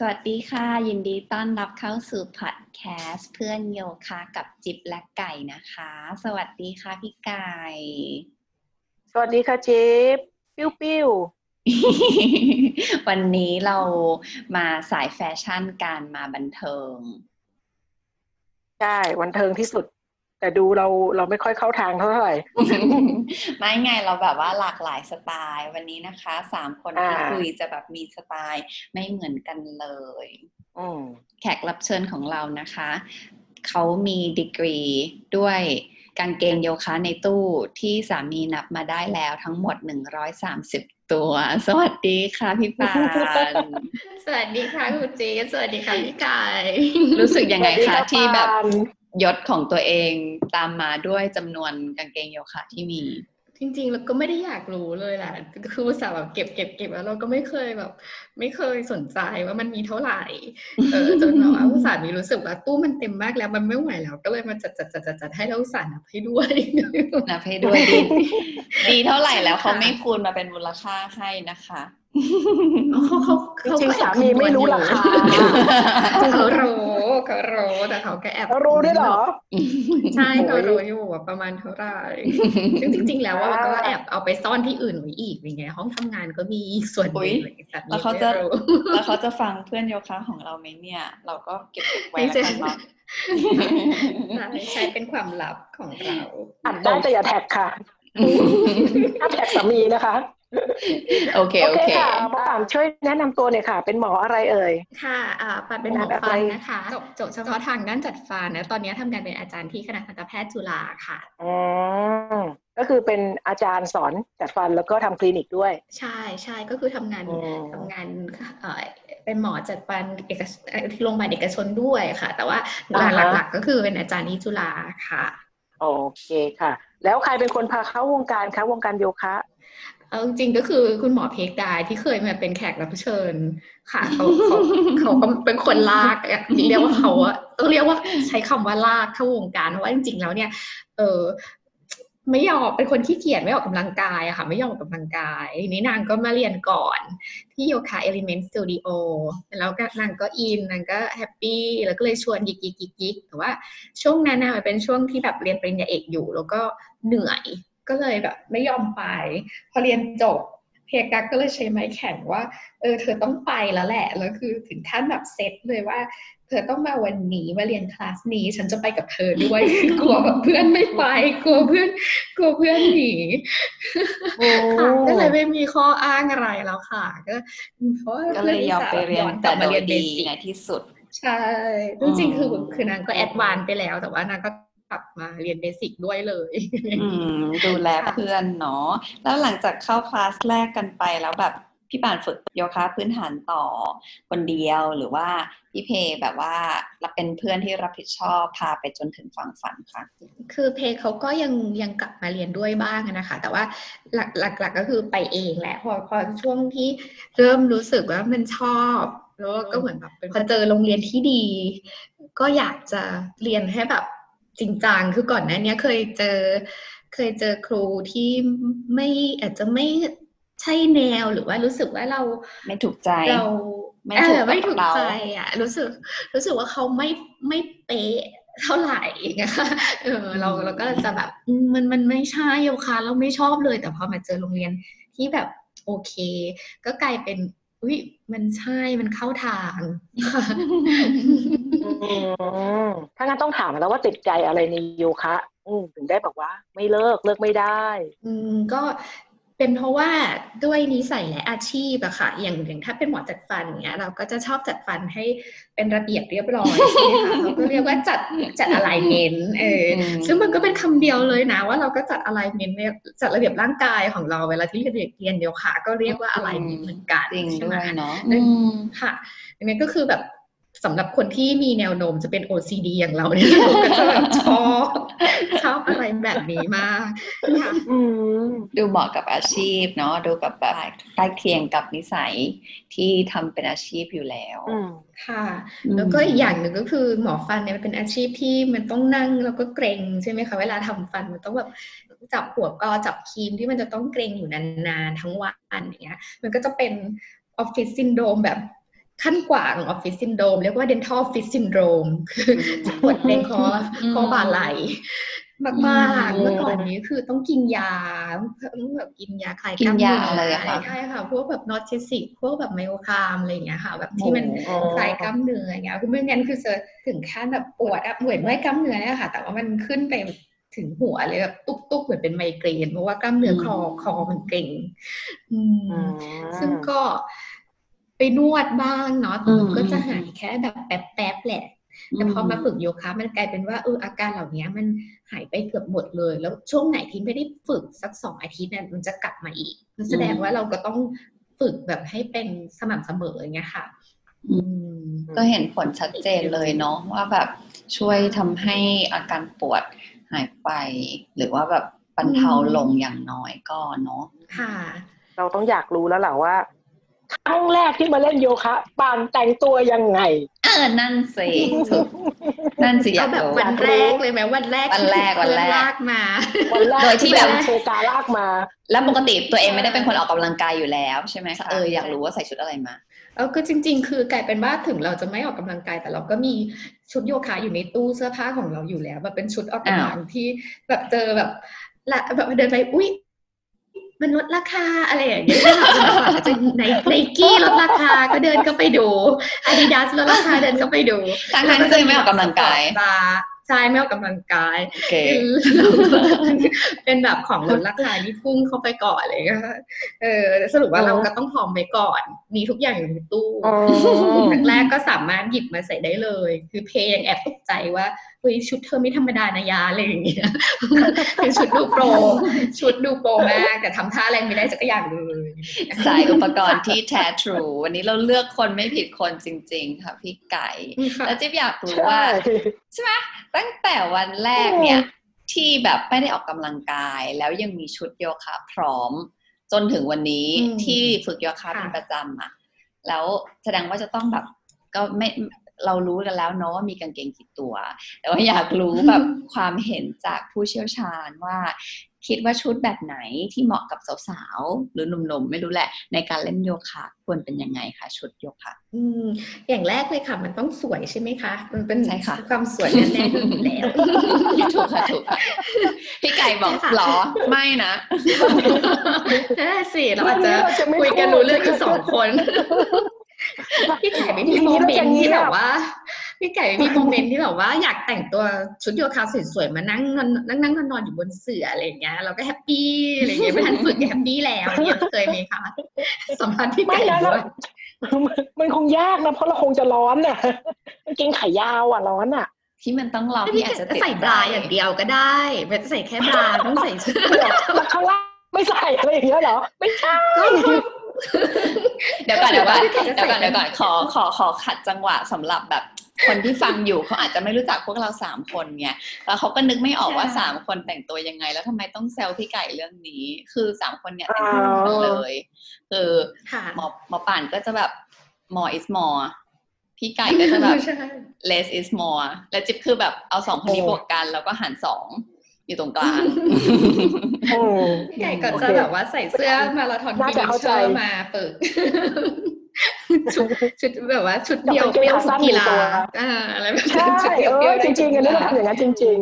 สวัสดีค่ะ ยินดีต้อนรับเข้าสู่พอดแคสต์เพื่อนโยคะกับจิบและไก่นะคะ สวัสดีค่ะพี่ไก่ สวัสดีค่ะจิ๊บปิ้วปิ้ววันนี้เรามาสายแฟชั่นการมาบันเทิง ใช่วันเทิงที่สุด แต่ดูเราเราไม่ค่อยเข้าทางเท่าไหร่ ไม่ไงเราแบบว่าหลากหลายสไตล์ วันนี้นะคะสามคนที่อ่าคุยจะแบบมีสไตล์ไม่เหมือนกันเลยอืมแขกรับเชิญของเรานะคะ เขามีดีกรีด้วยกางเกงโยคะในตู้ที่สามีนับมาได้แล้วทั้งหมด 130 ตัว สวัสดีค่ะพี่ปานสวัสดีค่ะคุณเจสวัสดีค่ะพี่ไก่รู้สึกยังไงสวัสดีคะค่ะที่แบบปาน ยศของตัวเองตามมาด้วยจำนวนกางเกงโยคะที่มี จริงๆเราก็ไม่ได้อยากรู้เลยแหละคืออุตส่าห์แบบเก็บเก็บเก็บแล้วเราก็ไม่เคยแบบ ไม่เคยสนใจว่ามันมีเท่าไหร่เออจนแบบว่าอุตส่าห์มีรู้สึกว่าตู้มันเต็มมากแล้วมันไม่ไหวแล้ว ก็เลยมาจัดจัดจัดจัดจัดให้แล้วอุตส่าห์นับให้ด้วยนับให้ด้วยดีดีเท่าไหร่แล้วค่ะเขาไม่คูณมาเป็นมูลค่าให้นะคะเขาเขาจเขาริงก็ๆสามีไม่รู้ราคาเขารู้ เขารู้แต่เขาก็แอบรู้ด้วยเหรอ ใช่โอ้เขายรู้อยู่ว่าประมาณเท่าไหร่ซึ่งจริง ๆ แล้วว่าอ่าก็แอบเอาไปซ่อนที่อื่นไว้อีกอย่างเงี้ยห้องทำงานก็มีอีกส่วนหอุ๊นึ่ยงเลยแต่แล้วเขาจะไม่รู้แล้วเขาจะฟังเพื่อนโยคะของเราไหมเนี่ย เราก็เก็บไว้ไม่แล้วใช่กันเนาะใช่ใช่เป็นความลับของเราอัดได้แต่อย่าแท็กค่ะถ้าแท็กสามีนะคะ โอเคโอเคค่ะปานช่วยแนะนำตัวหน่อยค่ะ เป็นหมออะไรเอ่ยค่ะอ่าปัดเป็นหมอแบบฟัอะไรนนะคะจบจบเฉพาะทางด้านจัดฟันนะตอนนี้ทำงานเป็นอาจารย์ที่คณะทันตแพทย์จุฬาค่ะอืมก็คือเป็นอาจารย์สอนจัดฟันแล้วก็ทำคลินิกด้วย ใช่ใช่ก็คือทำงานอืมทำงานเอ่อเป็นหมอจัดฟันเอกชเอ่อที่โรงพยาบาลเอกชนด้วยค่ะ แต่ว่าอ่าฮะหลักๆก็คือเป็นอาจารย์ที่จุฬาค่ะ โอเคค่ะ แล้วใครเป็นคนพาเข้าวงการคะวงการโยคะ เอาจริงก็คือคุณหมอเพกดายที่เคยมาเป็นแขกรับเชิญ ค่ะเขาเขาเขาก็เป็นคนลากอะเรียกว่าเขาอะต้องเรียกว่าใช้คำว่าลากเข้าวงการเพราะว่าจริงๆแล้วเนี่ย เออไม่ยอมเป็นคนขี้เกียจไม่ออกกำลังกายอะค่ะ ไม่ยอมออกกำลังกายนี้นางก็มาเรียนก่อน ที่ Yoga Elements Studio แล้วก็นางก็อินนางก็ happy แล้วก็เลยชวนยิกยิกยิกยิกแต่ว่าช่วงนั้นนะมันเป็นช่วงที่แบบเรียนปริญญาเอกอยู่ แล้วก็เหนื่อย ก็เลยแบบไม่ยอมไป พอเรียนจบเพื่อนรักก็เลยใช้ไม้แข็งว่า เออ เธอต้องไปแล้วแหละ แล้วคือถึงขั้นแบบเซตเลยว่า เธอต้องมาวันนี้มาเรียนคลาสนี้ ฉันจะไปกับเธอด้วย กลัวแบบเพื่อนไม่ไป กลัวเพื่อน กลัวเพื่อนหนีโอ้ค่ะก็เลยไม่มีข้ออ้างอะไรแล้วค่ะ ก็เพราะว่าก็เลยยอมไปเรียนแต่ลับโดมาเรียน basic ในที่สุด ใช่ จริงๆคืออืมคือนางก็ advance ไปแล้ว แต่ว่านางก็ กลับมาเรียน basic ด้วยเลยอืมดูแลเพื่อนเนาะแล้วหลังจากเข้าคลาสแรกกันไปแล้วแบบพี่ป่านฝึกโยคะพื้นฐานต่อคนเดียวหรือว่าพี่เพแบบว่ารับเป็นเพื่อนที่รับผิดชอบพาไปจนถึงฝั่งฝันค่ะ คือเพเขาก็ยังยังกลับมาเรียนด้วยบ้างนะคะ แต่ว่าหลักหลักหลักก็คือไปเองแหละพอพอช่วงที่เริ่มรู้สึกว่ามันชอบแล้วก็เหมือนแบบพอเจอโรงเรียนที่ดี ก็อยากจะเรียนให้แบบ จริงจังคือก่อนหน้านี้เคยเจอ เคยเจอครูที่ไม่อาจจะไม่ใช่แนวหรือว่ารู้สึกว่าเราไม่ถูกใจเราไม่เอถูกอกับไม่ถูกเราใจอะ รู้สึก รู้สึกว่าเขาไม่ไม่เป๊ะเท่าไหร่อย่างเงี้ยค่ะเออเราเราก็จะแบบอืมมันมันไม่ใช่โยคะเราไม่ชอบเลย แต่พอมาเจอโรงเรียนที่แบบโอเค ก็กลายเป็น อุ้ยมันใช่มันเข้าทางค่ะอืมถ้างั้นต้องถามแล้วว่าติดใจอะไรในโยคะ อืมถึงได้บอกว่า ไม่เลิกเลิกไม่ได้ อืมก็ เป็นเพราะว่าด้วยนิสัยและอาชีพอะค่ะ อย่างอย่างถ้าเป็นหมอจัดฟันเนี้ย เราก็จะชอบจัดฟันให้เป็นระเบียบเรียบร้อยใช่ไหมคะเราก็เรียกว่าจัดจัดอะไรเมนเอออมซึ่งมันก็เป็นคำเดียวเลยนะ ว่าเราก็จัดอะไรเมนจัดระเบียบร่างกายของเราเวลาที่เรียนเรียนโยคะก็เรียกว่าอะไรเมนเหมือนกันจริงใช่ด้ไหมวยเนาะอือืมค่ะอันนี้ก็คือแบบ สำหรับคนที่มีแนวโน้มจะเป็น OCD อย่างเราเนี่ยเราก็จะแบบชอบชอบอะไรแบบนี้มากค่ะอืมดูเหมาะกับอาชีพเนาะดูกับแบบใกล้เคียงกับนิสัยที่ทำเป็นอาชีพอยู่แล้วอืมค่ะอืมแล้วก็อีกอย่างหนึ่งก็คือหมอฟันเนี่ยมันเป็นอาชีพที่มันต้องนั่งแล้วก็เกรงใช่ไหมคะเวลาทำฟันมันต้องแบบจับหัวกอจับครีมที่มันจะต้องเกรงอยู่นานๆทั้งวันอย่างเงี้ย มันก็จะเป็น office syndrome แบบ ขั้นกว่าของ office syndrome เรียกว่า dental office syndrome คือจะปวดในคอคอบ่าไหล่มากมากเมื่อก่อนนี้คือต้องกินยาแบบกินยาคลายกล้ามเนื้ออะไรใช่ค่ะพวกแบบ Norgesic พวกแบบ Mydocalm อะไรอย่างเงี้ยค่ะ แบบที่มันคลายกล้ามเนื้ออย่างเงี้ยคือไม่งั้นคือจะถึงขั้นแบบปวดอะเหมือนเมื่อยกล้ามเนื้อเนี่ยค่ะ แต่ว่ามันขึ้นไปถึงหัวเลยแบบตุ๊บๆเหมือนเป็นไมเกรนเพราะว่ากล้ามเนื้อคอคอมันเกร็งอืมซึ่งก็ ไปนวดบ้างเนาะมันก็จะหายแค่แบบแป๊บๆแหละแต่พอมาฝึกโยคะมันกลายเป็นว่าเอออาการเหล่านี้มันหายไปเกือบหมดเลย แล้วช่วงไหนที่ไม่ได้ฝึกสักสองอาทิตย์เนี่ยมันจะกลับมาอีกแสดงว่าเราก็ต้องฝึกแบบให้เป็นสม่ำเสมออย่างเงี้ยค่ะก็เห็นผลชัดเจนเลยเนาะว่าแบบช่วยทำให้อาการปวดหายไป หรือว่าแบบบรรเทาลงอย่างน้อยก็เนาะค่ะ เราต้องอยากรู้แล้วแหละว่า ครั้งแรกที่มาเล่นโยคะปานแต่งตัวยังไง เออ นั่นสินั่นสิอยากแบบวันแรกเลยไหมวันแรกวันแรกวันแรกมาโดยที่แบบเชกาลากมา แล้วปกติตัวเองไม่ได้เป็นคนออกกำลังกายอยู่แล้วใช่ไหมคะเอออยากรู้ว่าใส่ชุดอะไรมาเออก็จริง ๆ คือกลายเป็นว่าถึงเราจะไม่ออกกำลังกายแต่เราก็มีชุดโยคะอยู่ในตู้เสื้อผ้าของเราอยู่แล้วแบบเป็นชุดออกกำลังที่แบบเจอแบบละแบบเดินไปอุ้ย มันลดราคาอะไรอย่างเงี้ยค่ะจะในไนกี้ลดราคาก็เดินก็ไปดูอาดิดาสลดราคาเดินก็ไปดูทางนั้นก็ไม่ออกกำลังกายใช่ไม่ออกกำลังกายเป็นแบบของลดราคาที่พุ่งเข้าไปก่อนเลยก็เออสรุปว่าเราก็ต้องพร้อมไปก่อน มีทุกอย่างอยู่ในตู้แรกก็สามารถหยิบมาใส่ได้เลย คือเพย์ยังแอบตกใจว่าเฮ้ยชุดเธอไม่ธรรมดานะยาอะไรอย่างเงี้ยคือชุดดูโปร ชุดดูโปรมาก แต่ทำท่าอะไรไม่ได้สักอย่างเลยสายอุปกรณ์ที่แท้ทรู วันนี้เราเลือกคนไม่ผิดคนจริง ๆ ค่ะพี่ไก่ แล้วจิ๊บอยากรู้ว่า ใช่ไหมตั้งแต่วันแรกเนี่ยที่แบบไม่ได้ออกกำลังกาย แล้วยังมีชุดโยคะพร้อม จนถึงวันนี้ที่ฝึกโยคะเป็นประจำอะแล้วแสดงว่าจะต้องแบบก็ไม่ เรารู้กันแล้วเนาะว่ามีกางเกงกี่ตัว แต่ว่าอยากรู้แบบความเห็นจากผู้เชี่ยวชาญว่า คิดว่าชุดแบบไหนที่เหมาะกับสาวๆหรือหนุ่มๆไม่รู้แหละ ในการเล่นโยคะควรเป็นยังไงคะชุดโยคะอืมอย่างแรกเลยค่ะ มันต้องสวยใช่ไหมคะ มันเป็นใช่ค่ะความสวยแน่ๆอยู่แล้วถูกค่ะถูกค่ะพี่ไก่บอกหรอไม่นะใช่สิเราอาจจะคุยกันรู้เรื่องกันสองคน พี่ไก่ไม่มี moment ที่แบบว่า พี่ไก่มี moment ที่แบบว่าอยากแต่งตัวชุดโยคะสวยๆมานั่งนอนนั่งนั่งนอนอยู่บนเสื่ออะไรอย่างเงี้ยเราก็ happy อะไรอย่างเงี้ยไม่ทันฝึก happy แล้วเนี่ยเคยไหมคะสัมภาษณ์พี่ไก่ด้วยมันคงยากนะเพราะเราคงจะร้อนน่ะเกงขายาวอะร้อนอะที่มันต้องรอที่อาจจะใส่บราอย่างเดียวก็ได้ไม่จะใส่แค่บราต้องใส่เสื้อข้างล่างไม่ใส่อะไรอย่างเงี้ยเหรอไม่ใช่ เดี๋ยวก่อนเดี๋ยวก่อนเดี๋ยวก่อนเดี๋ยวก่อนขอขอขอขัดจังหวะสำหรับแบบคนที่ฟังอยู่เขาอาจจะไม่รู้จักพวกเราสามคนไงแล้วเขาก็นึกไม่ออกว่าสามคนแต่งตัวยังไง แล้วทำไมต้องแซวพี่ไก่เรื่องนี้ คือสามคนเนี่ยแต่งตัวหมดเลยคือหมอหมอป่านก็จะแบบ more is more พี่ไก่ก็จะแบบ less is more และจิ๊บคือแบบเอาสองคนนี้บวกกันแล้วก็หารสอง อยู่ตรงกลางใหญ่ก็จะแบบว่าใส่เสื้อมาราธอนที่เชอร์มาฝึกชุดชุดแบบว่าชุดเดียวเปรี้ยวสุกีฬาอะไรแบบนี้ใช่เออจริงๆอันนี้เราทำอย่างนั้นจริง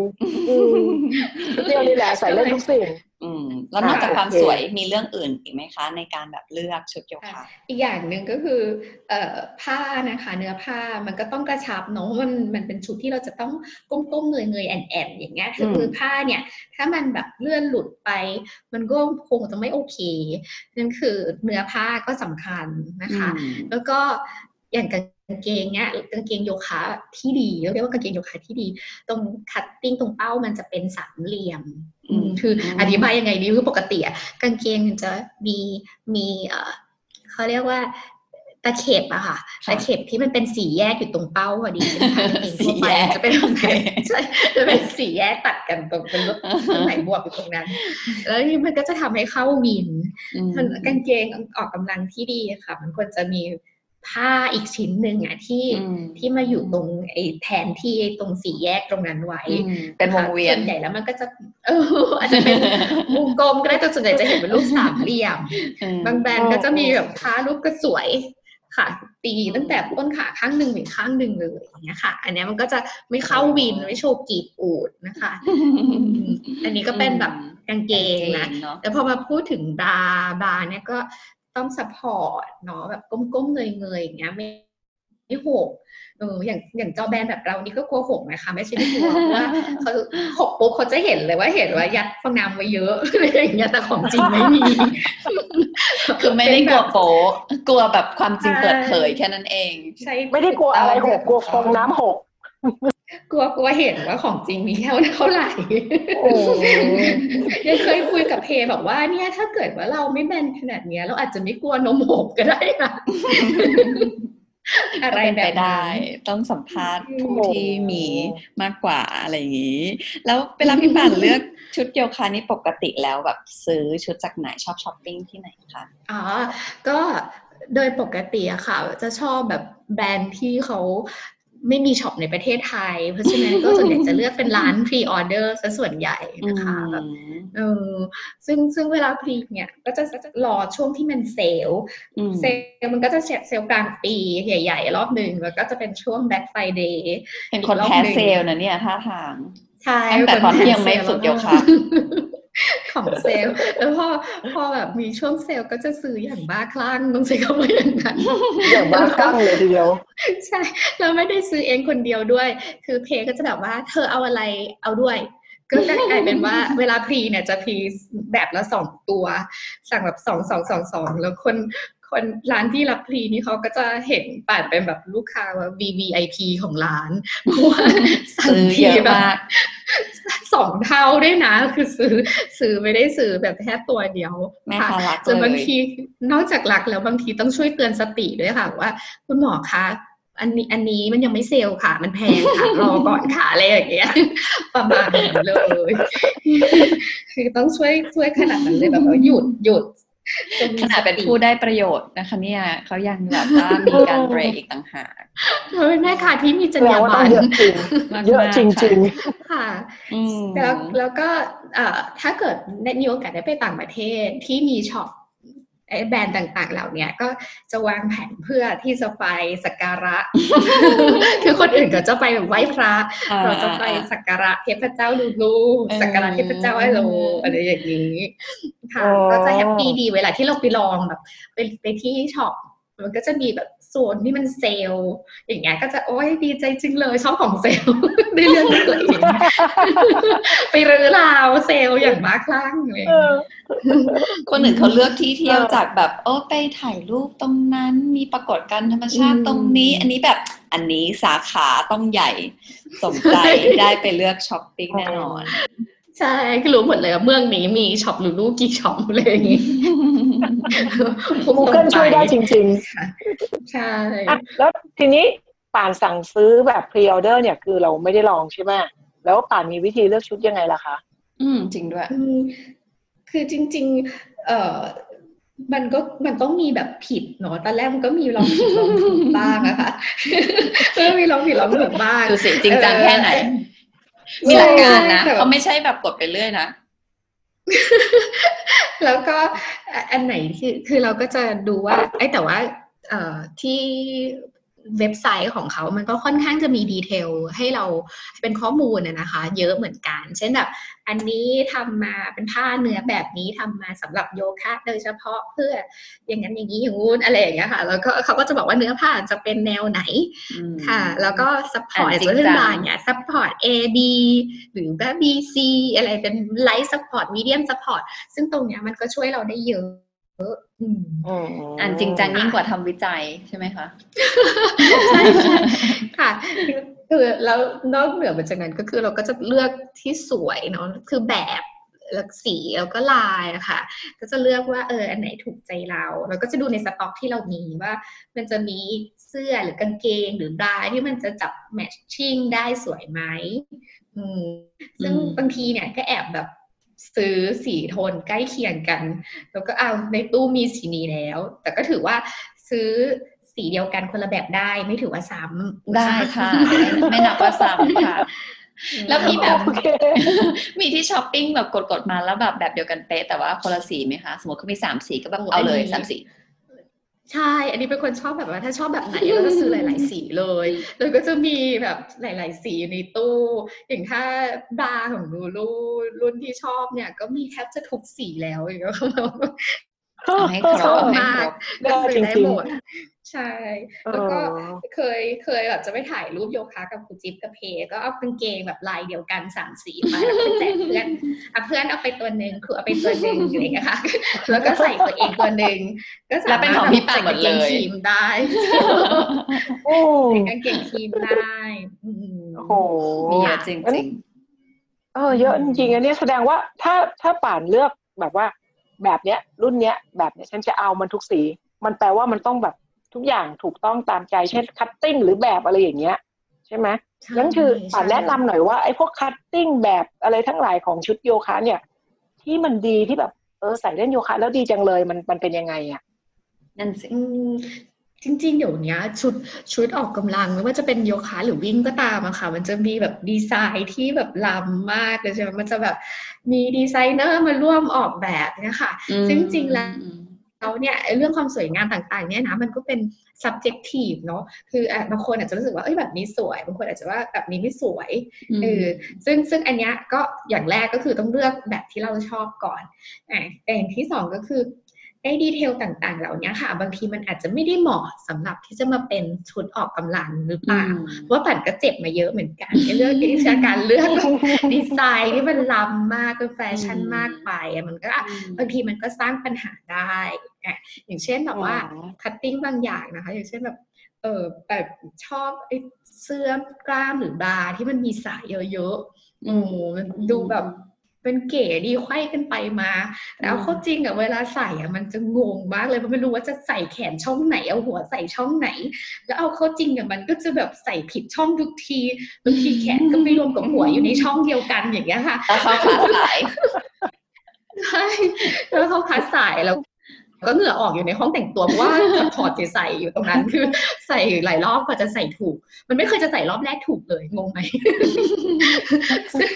ๆเดียวนี่แหละใส่เล่นทุกสิ่ง อืมแล้วนอกจากความสวยมีเรื่องอื่นอีกไหมคะ ในการแบบเลือกชุดโยคะอีกอย่างหนึ่งก็คือเอ่อผ้านะคะ เนื้อผ้ามันก็ต้องกระชับเนาะมันมันเป็นชุดที่เราจะต้องก้มๆเงยเงยแอนแอนอย่างเงี้ยคือผ้าเนี่ย ถ้ามันแบบเลื่อนหลุดไป มันก็คงจะไม่โอเคนั่นคือเนื้อผ้าก็สำคัญนะคะ แล้วก็อย่างกางเกงเนี้ยกางเกงโยคะที่ดีเรียกว่ากางเกงโยคะที่ดี ตรง cutting ตรงเป้ามันจะเป็นสามเหลี่ยม คืออธิบายยังไงดีคือปกติอะกางเกงมันจะมีมีเออเขาเรียกว่าตะเข็บอะค่ะตะเข็บที่มันเป็นสี่แยกอยู่ตรงเป้าพอดีนะคะสี่แยกจะเป็นใช่จะเป็นสี่แยกตัดกันตรงเป็นรูปไหนบวกอยู่ตรงนั้น แล้วมันก็จะทำให้เข้าวินกางเกงออกกำลังที่ดีค่ะ มันควรจะมี ผ้าอีกชิ้นหนึ่งอะที่ที่มาอยู่ตรงไอ้แทนที่ตรงสี่แยกตรงนั้นไว้ เป็นวงเวียนใหญ่แล้วมันก็จะเอออาจจะเป็นวงกลมก็ได้แต่ส่วนใหญ่จะเห็นเป็นรูปสามเหลี่ยม บางแบรนด์ก็จะมีแบบผ้ารูปก็สวยค่ะ ตีตั้งแต่ต้นขาข้างหนึ่งถึงข้างหนึ่งเลยอย่างเงี้ยค่ะ อันเนี้ยมันก็จะไม่เข้าวินไม่โชว์กีบอูดนะคะ อันนี้ก็เป็นแบบกางเกงนะเนาะแต่พอมาพูดถึงบาร์บาร์เนี่ยก็ ต้องสปอร์ตเนาะแบบก้มๆเงยๆอย่างเงี้ยไม่ไม่หกเอออย่างอย่างจอแบนแบบเรานี่ก็กลัวหกนะคะไม่ใช่ไม่กลัวเพราะว่าเขาหกปุ๊บเขาจะเห็นเลยว่าเห็นว่ายัดฟองน้ำไว้เยอะอะไรอย่างเงี้ยแต่ของจริงไม่มีคือไม่ได้กลัวโป๊ะกลัวแบบความจริงใช่เปิดเผยแค่นั้นเองใช่ไม่ได้กลัวอะไรหกกลัวฟองน้ำหก กลัวกลัวเห็นว่าของจริงมีแค่เท่าไหร่โอ้ยังเคยคุยกับเพบอกว่าเนี่ยถ้าเกิดว่าเราไม่แบนขนาดเนี้ย เราอาจจะไม่กลัวนมหกก็ได้นะอะไรเป็นแบไปบได้นั้นต้องสัมภาษณ์อืมผู้ที่มีมากกว่าอะไรอย่างนี้ แล้วเวลาพี่ป่านเลือกชุดโยคะนี่ปกติแล้วแบบซื้อชุดจากไหนชอบช้อปปิ้งที่ไหนคะอ๋อก็โดยปกติอะค่ะ จะชอบแบบแบรนด์ที่เขา ไม่มีช็อปในประเทศไทย เพราะฉะนั้นก็ส่วนใหญ่จะเลือกเป็นร้านพรีออเดอร์ซะส่วนใหญ่นะคะแบบเออซึ่งซึ่งเวลา pre เนี่ยก็จะจะรอช่วงที่มันเซลล์อืมเซลล์มันก็จะเซลล์กลางปีใหญ่ๆ รอบหนึ่งแล้วก็จะเป็นช่วง Black Friday เป็นคนแพ้เซลล์นะเนี่ยท่าทาง ใช่ตั้งแต่ตอนที่ยังไม่ฝึกโยคะ ของเซลล์แล้วพอพอแบบมีช่วงเซลล์ก็จะซื้ออย่างบ้าคลั่งต้องใช้คำว่าอย่างนั้นอย่างบ้าคลั่งเลยทีเดียว ใช่แล้วไม่ได้ซื้อเองคนเดียวด้วย คือเพก็จะแบบว่าเธอเอาอะไรเอาด้วยก็จะกลายเป็นว่าเวลาพรีเนี่ยจะพรีแบบละสองตัว สั่งแบบสองสองสองสองแล้วคน คนร้านที่รับพรีนี่เขาก็จะเห็นป่านเป็นแบบลูกค้าว่า VVIP ของร้านเพราะว่าสั่งซื้อทีเยอะแบบมากสองเท่าด้วยนะ คือซื้อซื้อไม่ได้ซื้อแบบแค่ตัวเดียวแม่ค่ะค้ารักจนเลบางยทีนอกจากรักแล้วบางทีต้องช่วยเตือนสติด้วยค่ะว่า คุณหมอคะอันนี้อันนี้มันยังไม่เซลล์ค่ะ มันแพงค่ะ รอก่อนค่ะอะไรอย่างเงี้ย ประมาณนั้นเลย คือต้องช่วยช่วยขนาดนั้นเลยแบบว่าหยุดหยุดจมี ขนาดเป็นสติผู้ได้ประโยชน์นะคะ เนี่ยเขายังแบบว่ามีการเบรกอีกต่างหากเฮ้ยแม่ค่ะที่มีจรแปรลยาว่าบต้อรงรเยอะจริงมากๆเยอะจริงค่ะค่ะอืมแล้วแล้วก็เอ่อถ้าเกิดได้มีโอกาสได้ไปต่างประเทศที่มีช็อป ไอ้แบรนด์ต่างๆ เหล่าเนี้ยก็จะวางแผนเพื่อที่จะไปสักการะ คือคนอื่นก็จะไปแบบไหว้พระอ่าเราจะไปสักการะเทพเจ้า Lulu เออสักการะเทพเจ้า Alo อะไรอย่างนี้ค่ะอ๋อก็จะ happy ดีเวลาที่เราไปลองแบบไปไปที่ shop มันก็จะมีแบบโซนที่มันเซลล์อย่างเงี้ย ก็จะโอ้ยดีใจจริงเลยชอบของเซลล์ได้เรื่องของตัวเองไปรื้อราวเซลล์อย่างบ้าคลั่งอะไรอย่างเอเงี้ยอคนอื่นเขาเลือกที่เที่ยวเออจากแบบโอ้ไปถ่ายรูปตรงนั้นมีปรากฏการณ์ธรรมชาติอืมตรงนี้ อันนี้แบบอันนี้สาขาต้องใหญ่สมใจได้ไปเลือกช้อปปิ้งแน่นอนใช่ก็รู้หมดเลยว่าเมืองนี้มี shop Lulu กี่ shop อะไรอย่างงี้ Google ช่วยได้จริงค่ะใช่ๆอะแล้วทีนี้ป่านสั่งซื้อแบบ pre-order เนี่ยคือเราไม่ได้ลองใช่ไหมแล้วป่านมีวิธีเลือกชุดยังไงล่ะคะ อืม จริงด้วยอืมคือจริง ๆ เอ่อมันก็มันต้องมีแบบผิดเนาะตอนแรกมันก็มีลองผิดลองถูกบ้างอะค่ะก็มีลองผิดลองถูกบ้างดูสิจริงจังแค่ไหนเออมีหลักการนะใช่แบบเขาไม่ใช่แบบกดไปเรื่อยนะ แล้วก็อันไหนที่คือเราก็จะดูว่าไอ้แต่ว่าที่ เว็บไซต์ของเขามันก็ค่อนข้างจะมีดีเทลให้เราเป็นข้อมูลนะนะคะ เยอะเหมือนกัน เช่นแบบอันนี้ทำมาเป็นผ้าเนื้อแบบนี้ทำมาสำหรับโยคะโดยเฉพาะเพื่ออย่างนั้นอย่างนี้อย่างงู้นอะไรอย่างเงี้ยค่ะ แล้วก็เขาก็จะบอกว่าเนื้อผ้าจะเป็นแนวไหนอืมค่ะ แล้วก็ support อ่านจริงเรื่องจังบานเนี่ย support A B หรือว่า B C อะไรเป็น light support medium support ซึ่งตรงเนี้ยมันก็ช่วยเราได้เยอะ อืมอืมอ่านจริงจังยิ่งกว่าทำวิจัยใช่ไหมคะใช่ใช่ค่ะคือคือแล้วนอกเหนือไปจากนั้นก็คือเราก็จะเลือกที่สวยเนาะคือแบบแล้วสีแล้วก็ลายอะค่ะ ก็จะเลือกว่าเอออันไหนถูกใจเราเราก็จะดูในสต็อกที่เรามีว่า มันจะมีเสื้อหรือกางเกงหรือบราที่มันจะจับแมทชิ่งได้สวยไหมอืมซึ่งอืมบางทีเนี่ยก็แอบแบบ ซื้อสีโทนใกล้เคียงกัน แล้วก็เอาในตู้มีสีนี้แล้ว แต่ก็ถือว่าซื้อสีเดียวกันคนละแบบได้ไม่ถือว่าซ้ำได้ค่ะ ไม่นับว่าซ้ำค่ะ แล้วมีแบบโอเคมีที่ช้อปปิ้งแบบกดๆมาแล้วแบบแบบเดียวกันเป๊ะแต่ว่าคนละสีไหมคะ สมมติเขามีสามสีก็แบบเอาเลยสามสี ใช่ อันนี้เป็นคนชอบแบบว่า ถ้าชอบแบบไหนก็จะซื้อหลาย ๆ สีเลย แล้วก็จะมีแบบหลาย ๆ สีอยู่ในตู้ อย่างถ้าบาร์ของลูลูรุ่นที่ชอบเนี่ย ก็มีแทบจะทุกสีแล้วอย่างเงี้ยเอา ให้ครบชอบเอาให้มาครกบได้ก็ซื้อได้จริงๆหมดใช่ แล้วก็เออเคยเคยแบบจะไปถ่ายรูปโยคะกับครูจิ๊บกับเพก็เอากางเกงแบบลายเดียวกันสามสีไปแล้วก็ไปแจกเพื่อนอะเพื่อนเอาไปตัวหนึ่งครูเอาไปตัวหนึ่งอะไรอย่างเงี้ยค่ะ แล้วก็ใส่ตัวเองตัวหนึ่งก็สาแล้วเป็นมารถของพี่ปานหมดเลยใส่กางกงครีมได้โอ้ใส่กางเกงครีมได้อืมโหมีเยอะจริงงั้นเออเยอะจริงๆอันนี้แสดงว่าถ้าถ้าป่านเลือกแบบว่า แบบเนี้ย รุ่นเนี้ยแบบเนี้ยฉันจะเอามันทุกสี มันแปลว่ามันต้องแบบทุกอย่างถูกต้องตามใจเช่น cutting หรือแบบอะไรอย่างเงี้ย ใช่ไหมใช่งั้นคือป่านใช่แนะนำหน่อยว่าไอ้พวก cutting แบบอะไรทั้งหลายของชุดโยคะเนี่ย ที่มันดีที่แบบเออใส่เล่นโยคะ แล้วดีจังเลยมันมันเป็นยังไงอะนั่นสิอืม จริง ๆ เดี๋ยวนี้ชุดชุดออกกำลังไม่ว่าจะเป็นโยคะหรือวิ่งก็ตามอะค่ะ มันจะมีแบบดีไซน์ที่แบบล้ำมากเลยใช่ไหมมันจะแบบมีดีไซเนอร์มาร่วมออกแบบเนี่ยค่ะ ซึ่งจริงๆแล้วแล้วเนี่ยไอ้เรื่องความสวยงามต่างๆ เนี่ยนะมันก็เป็น subjective เนาะคืออะบางคนอาจจะรู้สึกว่าเอ้ยแบบนี้สวยบางคนอาจจะว่าแบบนี้ไม่สวยอืมเออซึ่งซึ่งอันเนี้ยก็อย่างแรกก็คือต้องเลือกแบบที่เราชอบก่อนอะแต่อย่างที่สองก็คือ ไอ้ detail ต่างๆ เหล่านี้ค่ะ บางทีมันอาจจะไม่ได้เหมาะสำหรับที่จะมาเป็นชุดออกกำลังหรือเปล่าเพราะว่าป่านก็เจ็บมาเยอะเหมือนกันในเรื่องวิชาการเลือกดีไซน์ที่มันล้ำมากเป็นแฟชั่นมากไปอะมันก็อะบางทีมันก็สร้างปัญหาได้อะอย่างเช่นแบบว่าอ๋อ cutting บางอย่างนะคะ อย่างเช่นแบบเออแบบชอบไอ้เสื้อกล้ามหรือบราที่มันมีสายเยอะๆโอ้โหมันดูแบบ เป็นเก๋ดีไขว้กันไปมาแต่เอาเข้าจริงอะเวลาใส่อะมันจะงงมากเลยเพราะไม่รู้ว่าจะใส่แขนช่องไหนเอาหัวใส่ช่องไหน แล้วเอาเข้าจริงอะมันก็จะแบบใส่ผิดช่องทุกทีบางทีแขนก็ไม่รวมกับหัวอยู่ในช่องเดียวกันอย่างเงี้ยค่ะแล้วเข้าคลาสสายใช่แล้วเขาคัดสายแล้ว ก็เหงื่อออกอยู่ในห้องแต่งตัวเพราะว่าถอดใส่อยู่ตรงนั้นคือใส่หลายรอบกว่าจะใส่ถูก มันไม่เคยจะใส่รอบแรกถูกเลยงงไหมซึ่ง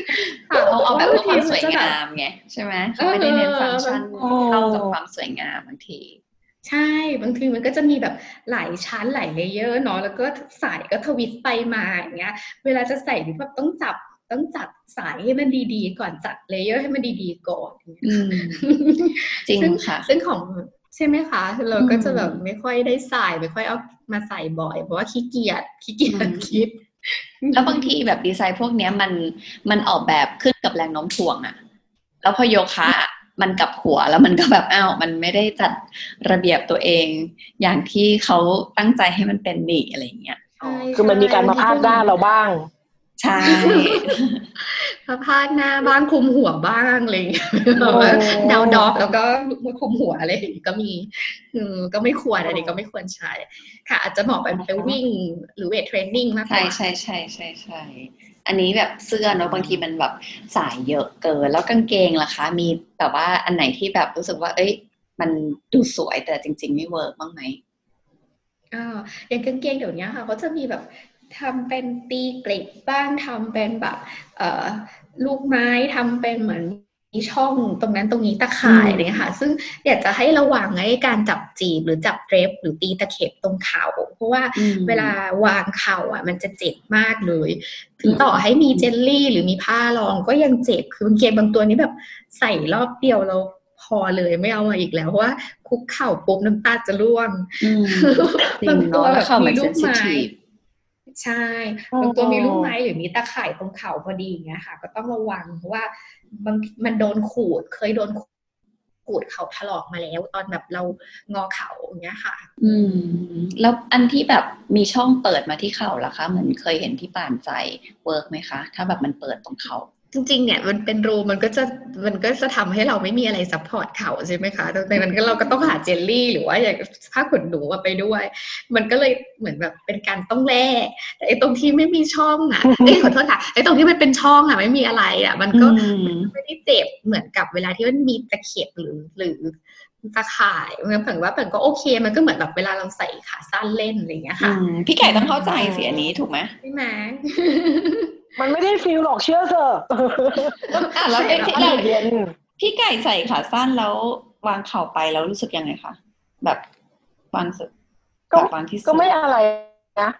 ค่ะเขาเอาแบบเพื่อความสวยบางทีมันจะแบบงามไงใช่ไหมเขาไม่ได้เน้นฟังก์ชันเออเข้ากับความสวยงามบางทีใช่บางทีมันก็จะมีแบบหลายชั้นหลาย layer เนาะแล้วก็สายก็ twist ไปมาอย่างเงี้ย เวลาจะใส่นี่แบบต้องจับ ต้องจัดสายให้มันดีๆ ก่อนจัด layer ให้มันดีๆก่อนอย่างเงี้ยอืมจริงซึ่ค่ะ ซึ่งของใช่ไหมคะ เราก็จะอืมแบบไม่ค่อยได้ใส่ไม่ค่อยเอามาใส่บ่อย เพราะว่าขี้เกียจขี้เกียจอืมคิด แล้วบางทีแบบดีไซน์พวกเนี้ยมันมันออกแบบขึ้นกับแรงโน้มถ่วงอะแล้วพอโยคะมันกลับหัวแล้วมันก็แบบอ้าวมันไม่ได้จัดระเบียบตัวเอง อย่างที่เขาตั้งใจให้มันเป็นนี่อะไรอย่างเงี้ยใช่คือมันมีการมาพาดหน้าเราบ้าง ใช่พระพาดหน้าบ้างคลุมหัวบ้างอะไรอย่างเงี้ยโอ้ down dog แล้วก็มาคลุมหัวอะไรอย่างงี้ก็มีอืมก็ไม่ควรอันนี้ก็ไม่ควรใช้ ค่ะ อาจจะเหมาะเป็นไปวิ่งหรือ weight training มากกใช่ว่าใช่ใช่ใช่ใช่อันนี้แบบเสื้อเนอะบางทีมันแบบสายเยอะเกิน แล้วกางเกงล่ะคะ มีแบบว่าอันไหนที่แบบรู้สึกว่า เอ้ย มันดูสวยแต่จริง ๆ ไม่ work บ้างไหมอ่าอย่างกางเกงเดี๋ยวนี้ค่ะเขาจะมีแบบ ทำเป็นตีเกล็ดบ้างทำเป็นแบบเอ่อลูกไม้ทำเป็นเหมือนมีช่องตรงนั้นตรงนี้ตะข่ายอืมอะไรเงี้ยค่ะ ซึ่งอยากจะให้ระวังไอ้การจับจีบหรือจับเดรฟหรือตีตะเข็บตรงเข่าเพราะว่าอืมเวลาวางเข่าอะ มันจะเจ็บมากเลย ถึงต่อให้มีเจลลี่ หรือมีผ้ารองก็ยังเจ็บคือบางเกงบางตัวนี้แบบใส่รอบเดียวเราพอเลยไม่เอามาอีกแล้วเพราะว่าคุกเข่าปุ๊บน้ำตาจะร่วงอืมจริบางงตัเนาะวแล้วเข้าแบบมันมีลูเซนกซิไม้ทีฟ ใช่อ๋อบางตัวมีลูกไม้หรือมีตะข่ายตรงเข่าพอดีอย่างเงี้ยค่ะ ก็ต้องระวังเพราะว่าบางมันโดนขูดเคยโดนขูดเข่าถลอกมาแล้ว ตอนแบบเรางอเข่าอย่างเงี้ยค่ะ อืม แล้วอันที่แบบมีช่องเปิดมาที่เข่าล่ะคะ เหมือนเคยเห็นที่ป่านใจ work ไหมคะ ถ้าแบบมันเปิดตรงเข่า จริงๆ เนี่ยมันเป็นรูมันก็จะมันก็จะทำให้เราไม่มีอะไร support เข่าใช่ไหมคะดังนั้นก็เราก็ต้องหาเจลลี่ หรือว่าอย่างผ้าขนหนูอะไปด้วย มันก็เลยเหมือนแบบเป็นการต้องแลกแต่ไอ้ตรงที่ไม่มีช่องอะเอ้ยขอโทษค่ะไอ้ตรงที่มันเป็นช่องอะไม่มีอะไรอะ มันก็อืมไม่ได้เจ็บเหมือนกับเวลาที่มันมีตะเข็บหรือหรือตะข่ายมันผังว่าผังก็โอเค มันก็เหมือนแบบเวลาเราใส่ขาสั้นเล่นอะไรอย่างเงี้ยอืค่ะมพี่ไก่ต้องเข้าใจสิอันนี้ถูกไหมใช่ไหม มันไม่ได้ฟีลหรอกเชื่อเถอะอะแล้วใช่พี่แล้วไก่เย็นพี่ไก่ใส่ขาสั้นแล้ววางเข่าไปแล้วรู้สึกยังไงคะแบบบางสุดก็จากบางที่สุดก็ไม่อะไรนะ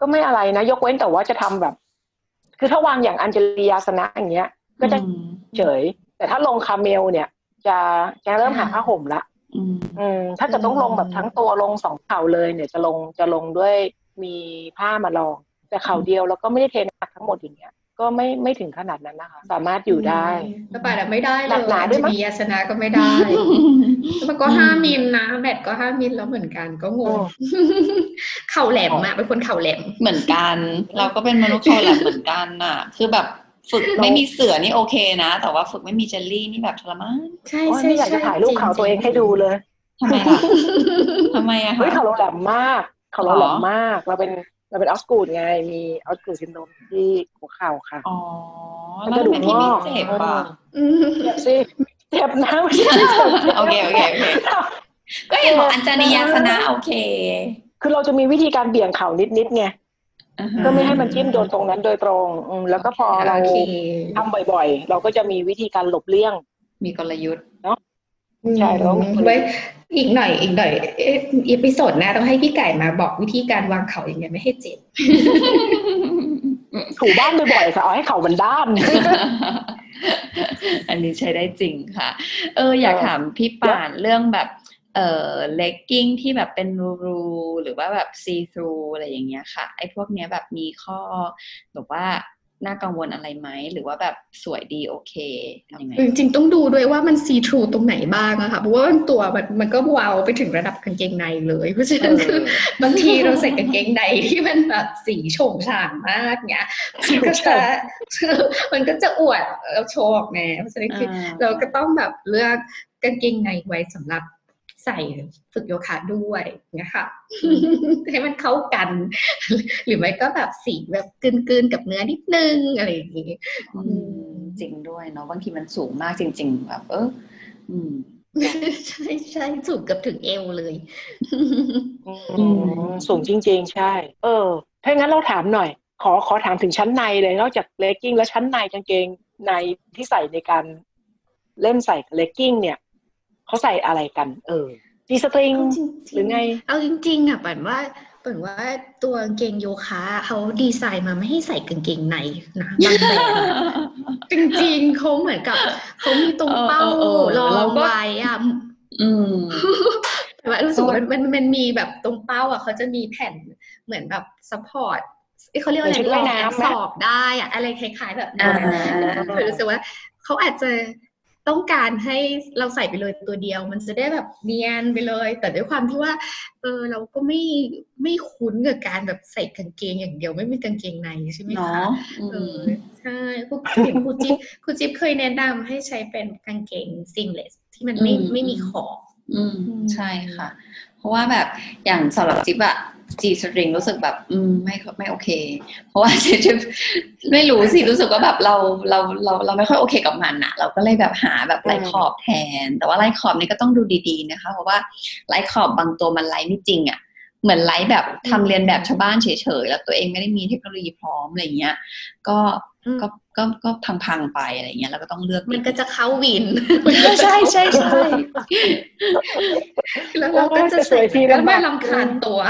ก็ไม่อะไรนะ ยกเว้นแต่ว่าจะทำแบบ คือถ้าวางอย่างอัญจลียาสนะอย่างเงี้ย ก็จะอืมเฉย แต่ถ้าลงคาเมลเนี่ย จะจะเริ่มหาผ้าห่มละอืมอืมถ้าจะต้องลงแบบทั้งตัวลงสองเข่าเลยเนี่ยจะลงจะลงด้วยมีผ้ามารอง แต่เข่าเดียวแล้วก็ไม่ได้เทน้ำหนักทั้งหมดอย่างเงี้ยก็ไม่ไม่ถึงขนาดนั้นนะคะ สามารถอยู่ได้แต่ป่าไม่ได้เลหนัยกหนาด้วยมั้ยมียาสนะก็ไม่ได้มันก็ห้ามิลนะแบตก็ห้ามิลแล้วเหมือนกันก็งงเข่าแหลมอะเป็นคนเข่าแหลมเหมือนกัน เราก็เป็นมนุษย์คอแลบเหมือนกันน่ะ คือแบบฝึกไม่มีเสือนี่โอเคนะ แต่ว่าฝึกไม่มีเจลลี่นี่แบบทรมานใช่โอ้ยใช่ไม่อยากจะถ่ายรูปเข่าตัวเองให้ดูเลยทำไมล่ะทำไมอะเฮ้ยคะเข่าเราแหลมมาก เข่าเราแหลมหรอมาก เราเป็น เราเป็นออสกูดไง มีออสกูดซินโดรมที่หัวเข่าค่ะ อ๋อแล้วทำไมพี่ไม่เจ็บอะอืมเจ็บสิเจ็บนะไม่ใช่เจ็บโอเคโอเคโอเคก็เห็นบอกอัญจนียาสนะโอเค คือเราจะมีวิธีการเบี่ยงเข่านิดๆไงอ่าฮะก็ไม่ให้มันจิ้มโดนตรงนั้นโดยตรงอืมแล้วก็พอเราโอเคทำบ่อยๆ เราก็จะมีวิธีการหลบเลี่ยง มีกลยุทธ์ ใช่แล้วมีไว้อีกหน่อยอีกหน่อยเอ๊ะ episode หน้าต้องให้พี่ไก่มาบอกวิธีการวางเข่ายังไงไม่ให้เจ็บถูบ้านบ่อยๆค่ะเอาให้เข่ามันด้าน อันนี้ใช้ได้จริงค่ะ เอออยากเออถามพี่ป่านเรื่องแบบเอ่อเลกกิ้งที่แบบเป็นรูรูหรือว่าแบบ see-through อะไรอย่างเงี้ยค่ะ ไอ้พวกเนี้ยแบบมีข้อแบบว่า น่ากังวลอะไรไหมหรือว่าแบบสวยดีโอเคยังไงจริงๆต้องดูด้วยว่ามันซีทรูตรงไหนบ้างอะค่ะเพราะว่าตัวมันมันก็วาวไปถึงระดับกางเกงในเลย เพราะฉะนั้นคือบางทีเราใส่กางเกงในที่มันแบบสีโฉงฉางมากเนี้ยมันก็จะมันก็จะอวดเราโชว์ออกแนวเพราะฉะนั้นคืออ่าเราก็ต้องแบบเลือกกางเกงในไว้สำหรับ ใส่ฝึกโยคะด้วยเนี่ยค่ะให้มันเข้ากัน หรือไม่ก็แบบสีแบบกลืนๆกับเนื้อนิดนึงอะไรอย่างงี้อืมจริงด้วยเนาะบางทีมันสูงมากจริง ๆ แบบ เอออืมใช่ใช่สูงเกือบถึงเอวเลยอืมสูงจริง ๆ ใช่ เออถ้างั้นเราถามหน่อย ขอขอถามถึงชั้นในเลยนอกจากเลกกิ้งแล้วชั้นในกางเกงในที่ใส่ในการเล่นใส่เลกกิ้งเนี่ย เขาใส่อะไรกัน เออจีสตริงเอาจริงๆหรือไง เอาจริงๆอะปันว่าปันว่าตัวกางเกงโยคะเขาดีไซน์มาไม่ให้ใส่กางเกงในนะบางแบรนด์อะจริงๆเขาเหมือนกับเขามีตรงเป้าเออเออเออรอเรางก็ไว้อะอืมแต่ว่ารู้สึกว่ามันมันมันมีแบบตรงเป้าอะเขาจะมีแผ่นเหมือนแบบซัพพอร์ตเขาเรียกว่าอะไรเหมือนชุดว่ายน้ำรองแอบไหมสอบได้อะอะไรคล้ายๆแบบนั้อ่านเคยรู้สึกว่าเขาอาจจะ ต้องการให้เราใส่ไปเลยตัวเดียว มันจะได้แบบเนียนไปเลย แต่ด้วยความที่ว่า เออเราก็ไม่ไม่คุ้นกับการแบบใส่กางเกงอย่างเดียวไม่มีกางเกงในใช่ไหมเนาคะะเออือมใช่ครูเห็นครูจิ๊บครูจิ๊บเคยแนะนำให้ใช้เป็นกางเกงซิงเลสที่มันไม่อืมไม่มีขอบอืมอืมใช่ค่ะเพ ราะว่าแบบอย่างสำหรับจิ๊บอะจีสตริงรู้สึกแบบ อืมไม่ไม่โอเค เพราะว่าจิ๊บไม่รู้สิรู้สึกว่าแบบเราเราเราเราไม่ค่อยโอเคกับมันอะเราก็เลยแบบหาแบบไล่ขอบแทน แต่ว่าไล่ขอบนี่ก็ต้องดูดีๆนะคะ เพราะว่าไล่ขอบบางตัวมันไล่ไม่จริงอะเหมือนไล่แบบทำเรียนแบบชาวบ้านเฉยๆ แล้วตัวเองไม่ได้มีเทคโนโลยีพร้อมอะไรเงี้ย ก็อืม ก็ก็ก็พังๆไปอะไรเงี้ยแล้วก็ต้องเลือกมันก็จะเข้าวินใช่ใช่ใช่แล้วเราก็จะใส่แล้วไม่ลำคาญตัว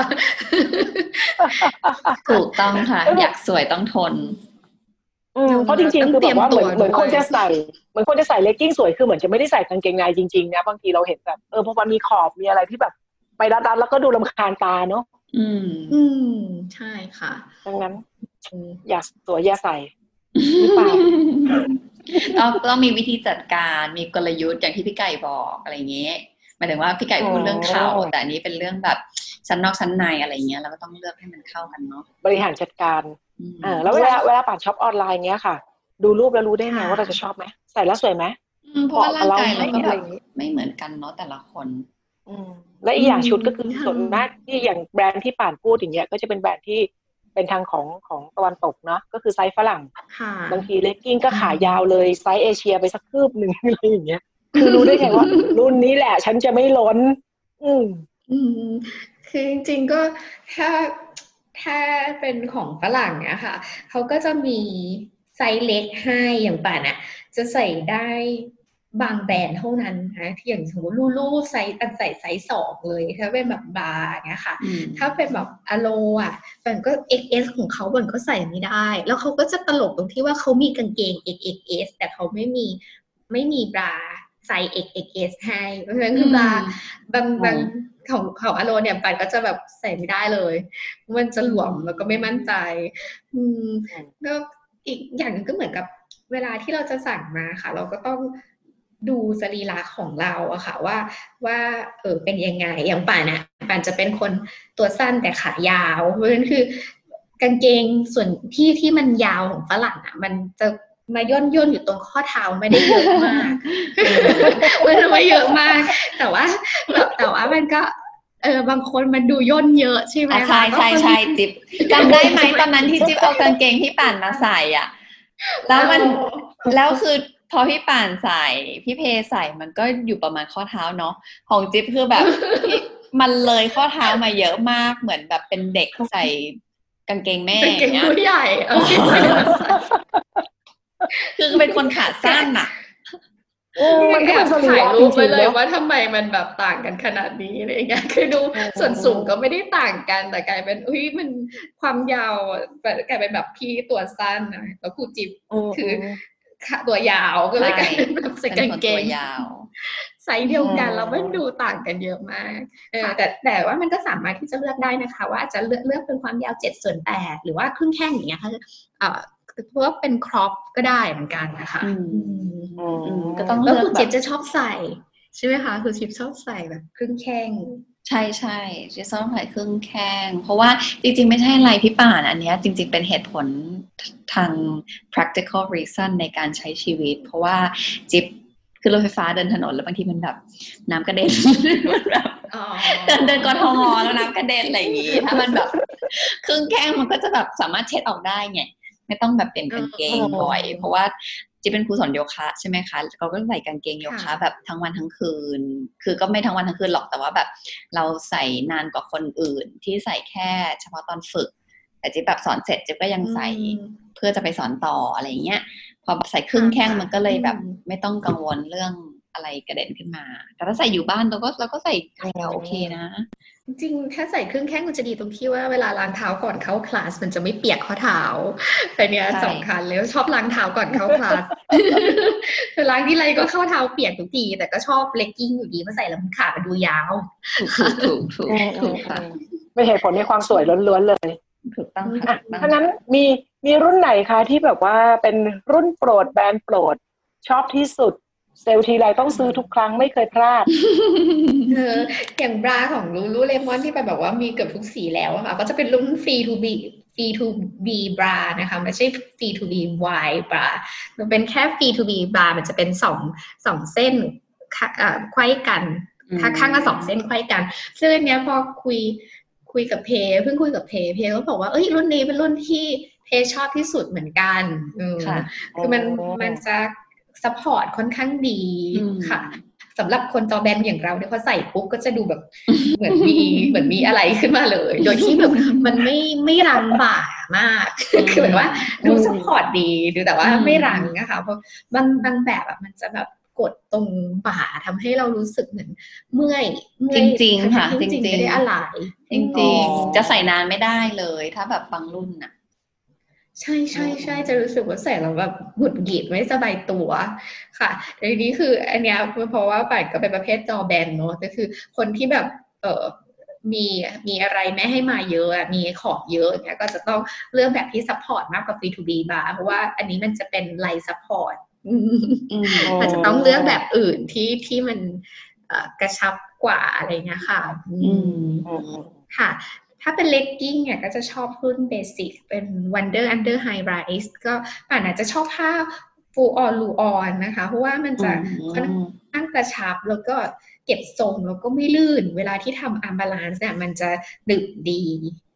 ถูกต้องค่ะ อยากสวยต้องทนอืมเพราะจริงๆคือแบบว่าเหมือนเหมือนคนจะใส่เหมือนคนจะใส่เลกกิ้งสวยคือเหมือนจะไม่ได้ใส่กางเกงในจริงๆนะบางทีเราเห็นแบบเออเพราะมันมีขอบมีอะไรที่แบบ ไปรัดๆแล้วก็ดูลำคาญตาเนาะอืม อืม ใช่ค่ะดังนั้นอืมอยากสวยอย่าใส่ หรือเปล่าต้องต้องมีวิธีจัดการมีกลยุทธ์อย่างที่พี่ไก่บอกอะไรเงี้ยหมายถึงว่าพี่ไก่พูดเรื่องเขาอ๋อแต่อันนี้เป็นเรื่องแบบชั้นนอกชั้นในอะไรเงี้ยเราก็ต้องเลือกให้มันเข้ากันเนาะบริหารจัดการอืมอ่าแล้วเวลาเวลาป่าน shop ออนไลน์เงี้ยค่ะ ดูรูปแล้วรู้ได้ไงค่ะว่าเราจะชอบไหมใส่แล้วสวยไหมอืมเพราะว่าร่างกายเราก็เหมาะกับเราไหมแบอะไรบอย่างงี้ไม่เหมือนกันเนาะแต่ละคนอืมและอีกอย่างอืมชุดก็คือค่ะส่วนมากที่อย่างแบรนด์ที่ป่านพูดอย่างเงี้ยก็จะเป็นแบรนด์ที่ เป็นทางของของตะวันตกเนาะก็คือไซส์ฝรั่งค่ะบางทีเลกกิ้งก็ขายาวเลยไซส์เอเชียไปสักคืบหนึ่งอะไรอย่างเงี้ยคือรู้ได้ไงว่า รุ่นนี้แหละ ฉันจะไม่ล้น อืมอืมคือจริงๆก็ถ้าถ้าเป็นของฝรั่งเนี่ยค่ะเขาก็จะมีไซส์เล็กให้อย่างป่านอะจะใส่ได้ บางแบรนด์เท่านั้นนะที่อย่างสมมติ Lulu size ตันใส่ไซส์สองเลยถ้าเป็นแบบบาร์เนี้ยค่ะอืมถ้าเป็นแบบ Alo อะมันก็ XS ของเขามันก็ใส่ไม่ได้ แล้วเขาก็จะตลกตรงที่ว่าเขามีกางเกง XXS แต่เขาไม่มีไม่มีบราไซส์ XXS ให้เพราะฉะนั้นคือบราบางบางของของอโลเนี่ยปันก็จะแบบใส่ไม่ได้เลย มันจะหลวมแล้วก็ไม่มั่นใจ อืมอืมก็อีกอย่างหนึงก็เหมือนกับเวลาที่เราจะสั่งมาค่ะ เราก็ต้อง ดูสรีระของเราอะค่ะว่าว่าเออเป็นยังไงอย่างป่านอะป่านจะเป็นคนตัวสั้นแต่ขายาว เพราะฉะนั้นคือกางเกงส่วนที่ที่มันยาวของฝรั่งอะมันจะมาย่นย่นอยู่ตรงข้อเท้าไม่ได้เยอะมากมันไม่เยอะมาก แต่ว่าแต่ว่ามันก็เออบางคนมันดูย่นเยอะใช่ไหมคะใช่ใช่ใช่จิ๊บจำได้ไหมตอนนั้นที่จิ๊บเอากางเกงที่ป่านมาใส่อะ แล้วมันแล้วคือ พอพี่ป่านใส่พี่เพใส่มันก็อยู่ประมาณข้อเท้าเนาะของจิ๊บคือแบบพี่มันเลยข้อเท้ามาเยอะมากเหมือนแบบเป็นเด็กใส่กางเกงแม่เป็นอเก่ย่างงเงี้ยผู้ใหญ่เออคือเป็นคนขาสั้นอะเออมันก็แอเป็บนสรีถ่ายระรูจปไปริงๆเลยเนาะว่าทำไมมันแบบต่างกันขนาดนี้อะไรอย่างเงี้ยคือดูเออส่วนสูงก็ไม่ได้ต่างกันแต่กลายเป็นอุ้ยมันความยาวอะกลายเป็นแบบพี่ตัวสั้นนะแล้วครูจิบคือ ขาตัวยาวก็เลยกลายเป็นแบบใส่เป็นกางคนเกตัวงยาวไซส์เดียวกันอืมแล้วมันดูต่างกันเยอะมากเออแต่แต่ว่ามันก็สามารถที่จะเลือกได้นะคะ ว่าอาจจะเลือกเลือกเป็นความยาวเจ็ดส่วนแปดหรือว่าครึ่งแข้งอย่างเงี้ยค่ะเอ่อเพราะว่าเป็นครอปก็ได้เหมือนกันนะคะอืมอืมอืมก็ต้องแล้วเลือกคุณแบเจ็บบจะชอบใส่ใช่ไหมคะคือชิปชอบใส่แบบครึ่งแข้ง ใช่ใช่จิซ่องใส่ครึ่งแข้ง เพราะว่าจริงๆ ไม่ใช่อะไรพี่ป่านอันเนี้ยจริง ๆ เป็นเหตุผลทาง practical reason ในการใช้ชีวิต เพราะว่าจิ๊บคือรถไฟฟ้าเดินถนนแล้วบางทีมันแบบน้ำกระเด็นมันแบบอ๋อเดินเดินกทมแล้วน้ำกระเด็นอะไรอย่างงี้ ถ้ามันแบบครึ่งแข้งมันก็จะแบบสามารถเช็ดออกได้ไงไม่ต้องแบบเป็นกางเกงบ่อย เพราะว่า จิ๊บเป็นครูสอนโยคะใช่ไหมคะเขาก็ใส่กางเกงโยคะ แบบทั้งวันทั้งคืน คือก็ไม่ทั้งวันทั้งคืนหรอกแต่ว่าแบบ เราใส่นานกว่าคนอื่น ที่ใส่แค่เฉพาะตอนฝึก แต่จิ๊บแบบสอนเสร็จจิ๊บก็ยังใส่อืมเพื่อจะไปสอนต่ออะไรอย่างเงี้ยพอใส่ครึ่งแข้งค่ะมันก็เลยแบบอืมไม่ต้องกังวลเรื่องอะไรกระเด็นขึ้นมา แต่ถ้าใส่อยู่บ้านเราก็เราก็ใส่ยาวโอเคนะ จริงๆถ้าใส่ครึ่งแข้งมันจะดีตรงที่ว่าเวลาล้างเท้าก่อนเข้าคลาสมันจะไม่เปียกข้อเท้าแต่เนี้ยใช่สำคัญเลยชอบล้างเท้าก่อนเข้าคลาส ล้างที่ไรก็เข้าเท้าเปียกทุกที แต่ก็ชอบเลกกิ้งอยู่ดีเพราะใส่แล้วมันขามันดูยาว ถูกถูกถูกถูกอืมถูกค่ะเป็นเหตุผลในความสวยล้วนๆเลยถูกต้องอะค่ะถูกต้องเพราะฉะนั้นมีมีรุ่นไหนคะที่แบบว่าเป็นรุ่นโปรดแบรนด์โปรด ชอบที่สุดเซลล์ทีไรต้องซื้อทุกครั้งไม่เคยพลาดเอออย่างบราของลูลูเลมอนที่ไปแบบว่ามีเกือบทุกสีแล้วอะค่ะ ก็จะเป็นรุ่น free to be free to be bra นะคะไม่ใช่ free to be wide bra มันเป็นแค่ free to be bra มันจะเป็นสองสองเส้นค่ะเอ่อไขว้กันข้างข้างละสองเส้นไขว้กัน ซึ่งอันเนี้ยพอคุยคุยกับเพเพิ่งคุยกับเพเพก็บอกว่าเอ้ยรุ่นนี้เป็นรุ่นที่เพชอบที่สุดเหมือนกันอืมค่ะคือมันอ๋อมันจะ support ค่อนข้างดีอืมค่ะ สำหรับคนจอแบนอย่างเราเนี่ยพอใส่ปุ๊บก็จะดูแบบเหมือนมีเหมือนมีอะไรขึ้นมาเลย โดยที่แบบมันไม่ไม่รั้งบ่ามาก คือเหมือนว่าดู support ดีดูแต่ว่าอืมไม่รั้งนะคะเพราะบางบางแบบอะมันจะแบบกดตรงบ่าทำให้เรารู้สึกเหมือนเมื่อยเมื่อยจริงๆค่ะทั้ๆที่จริงจริงๆไม่ได้อะไรจริงๆ จะใส่นานไม่ได้เลย ถ้าแบบบางรุ่นน่ะ ใช่ใช่ใช่จะรู้สึกว่าใส่แล้วแบบหงุดหงิดไม่สบายตัวค่ะแต่ทีนี้คืออันเนี้ยเพราะว่าป่านก็เป็นประเภทจอแบนเนอะก็คือคนที่แบบเออมีมีอะไรไม่ให้มาเยอะอะมีของเยอะอย่างเงี้ยก็จะต้องเลือกแบบที่ support มากกว่า free to be บาร์เพราะว่าอันนี้มันจะเป็น light support อืมอาจจะต้องเลือกแบบอื่นที่ที่มันเอ่อกระชับกว่าอะไรเงี้ยค่ะอือืมมค่ะ ถ้าเป็นเลกกิ้งเนี่ยก็จะชอบรุ่น basic เป็น Wonder Under High Rise ก็ป่านอาจจะชอบผ้า Full On l u On นะคะ เพราะว่ามันจะค่อนข้างกระชับแล้วก็เก็บทรงแล้วก็ไม่ลื่น เวลาที่ทำ arm balance เนี่ยมันจะดึกดี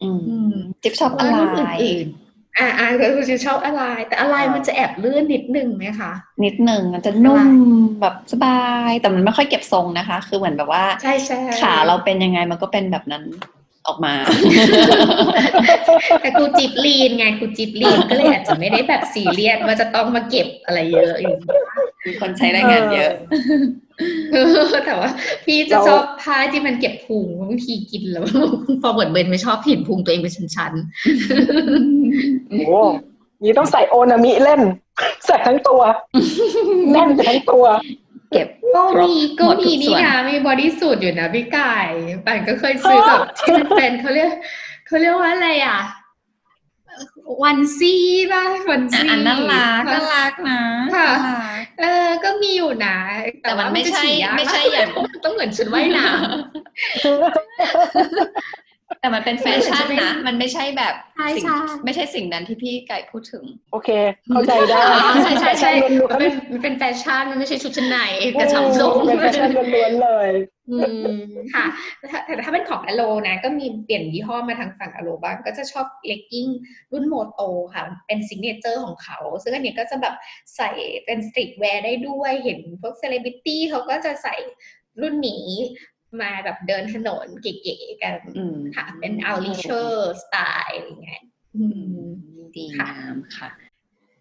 อืมอืมจิ๊บชอบอะไรว่ารุ่นอื่นๆอ่าอ่าก็คือชอบอะไร แต่อะไรมันจะแอบลื่นนิดนึงไหมคะนิดหนึ่งมันจะนุ่มแบบสบาย แต่มันไม่ค่อยเก็บทรงนะคะ คือเหมือนแบบว่าใช่ใช่ขาเราเป็นยังไงมันก็เป็นแบบนั้น ออกมา แต่ครูจิบลีนไงครูจิบลีนก็เลยอาจจะไม่ได้แบบซีเรียสว่าจะต้องมาเก็บอะไรเยอะอย่างนี้มีคนใช้แรงงานเยอะเออแต่ว่า พี่จะชอบผ้าที่มันเก็บพุงบางทีกินแล้วพอเหมือนเบนไม่ชอบเห็นพุงตัวเองเป็นชั้นโอ้โหนี่ต้องใส่โอนามิเล่นใส่ทั้งตัวแน่นไปทั้งตัว เก็บๆก็มีครบก็หมดทุมีกส่นี่วนนะมีบอดี้สูทอยู่นะพี่ไก่ปันก็เคยซื้อแบบที่มันเป็นเขาเรียกเขาเรียกว่าอะไรอะวันซี่ป่ะวันอะซี่อันน่ารักน่ารักนะค่ะน่ารักเออ ก็มีอยู่นะ แต่มันไม่ใช่ว่าจะฉี่ยากไม่ใช่อย่างต้องเหมือนชุดว่ายน้ำ แต่มันเป็นแฟชั่นนะ มันไม่ใช่แบบใช่สิ่งใช่ไม่ใช่สิ่งนั้นที่พี่ไก่พูดถึง โอเค เข้าใจได้อ๋อใช่ใช่ใช่ล้วนมันเป็นมันเป็นแฟชั่น มันไม่ใช่ชุดชั้นในกระชับทรงเป็นแฟชั่นล้วนๆเลยอืมค่ะแต่แต่ถ้าเป็นของ Alo นะ ก็มีเปลี่ยนยี่ห้อมาทางฝั่ง Alo บ้าง ก็จะชอบเลกกิ้งรุ่น Moto ค่ะ เป็น signature ของเขา ซึ่งอันนี้ก็จะแบบใส่เป็น streetwear ได้ด้วย เห็นพวกเซเลบริตี้เขาก็จะใส่รุ่นนี้ มาแบบเดินถนนเก๋ๆกันอืมค่ะ เป็น athleisure style อะไรเงี้ยอืมดีค่ะงามค่ะ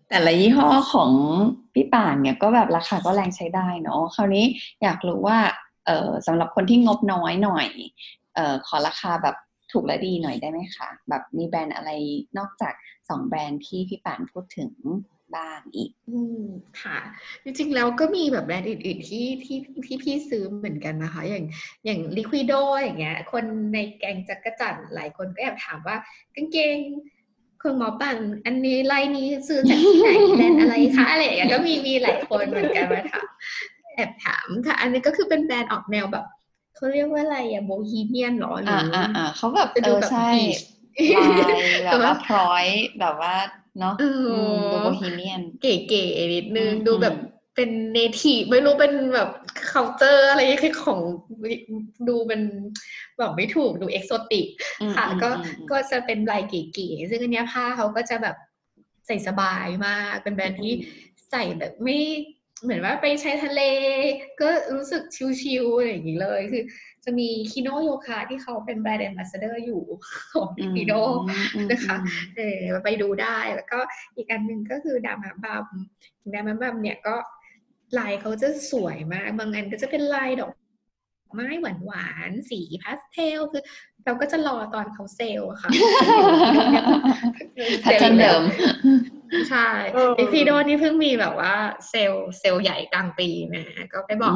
แต่ละยี่ห้อของพี่ป่านเนี่ยก็แบบราคาก็แรงใช้ได้เนาะคราวนี้อยากรู้ว่าเออสำหรับคนที่งบน้อยหน่อยเออขอราคาแบบถูกและดีหน่อยได้ไหมคะ แบบมีแบรนด์อะไรนอกจากสองแบรนด์ที่พี่ป่านพูดถึง บ้างอีก อืมค่ะ จริงๆแล้วก็มีแบบแบรนด์อื่น ๆ ที่ที่ที่พี่ซื้อเหมือนกันนะคะ อย่างอย่าง Liquido อย่างเงี้ย คนในแก๊งจักรจันทร์หลายคนก็แอบถามว่ากางเกงคุณหมอป่านอันนี้ลายนี้ซื้อจากที่ไหนแบรนด์อะไรคะอะไรอย่างเงี้ยก็มีมีหลายคนเหมือนกันมาถามแอบถามค่ะ อันนี้ก็คือเป็นแบรนด์ออกแนวแบบเขาเรียกว่าอะไรอะโบฮีเมียนหรอหรือ่าออ่าอ่าเขาแบบจะเอดูอแบบใช่ beach ลายแบบว่าพร้อยแบบว่า เนาะเอออืมดูโบฮีเมียน เก๋ๆนิดนึงอืมดูแบบเป็นเนทีฟไม่รู้เป็นแบบเคาน์เตอร์อะไรคือของดูเป็นแบบไม่ถูกดูเอกโซติกอืมค่ะอืมก็อืมอืมก็จะเป็นลายเก๋ๆซึ่งอันเนี้ยผ้าเขาก็จะแบบใส่สบายมาก เป็นแบรนด์ที่ใส่แบบไม่เหมือนว่าไปใช้ทะเล ก็รู้สึกชิลๆอะไรอย่างนี้เลยคือ จะมี Kino Yoga ที่เขาเป็น brand ambassador อยู่ของอืม Kino อืมนะคะอืมเออไปดูได้แล้วก็อีกอันหนึ่งก็คือ Dharma Bums Dharma Bums เนี่ยก็ลายเขาจะสวยมากบางอันก็จะเป็นลายดอกไม้หวานหวานๆสีพาสเทลคือ เราก็จะรอตอนเขาเซลล์อะค่ะpattern เดิม ใช่เออ Liquido นี่เพิ่งมีแบบว่า sale sale ใหญ่กลางปีนะก็ไปบอก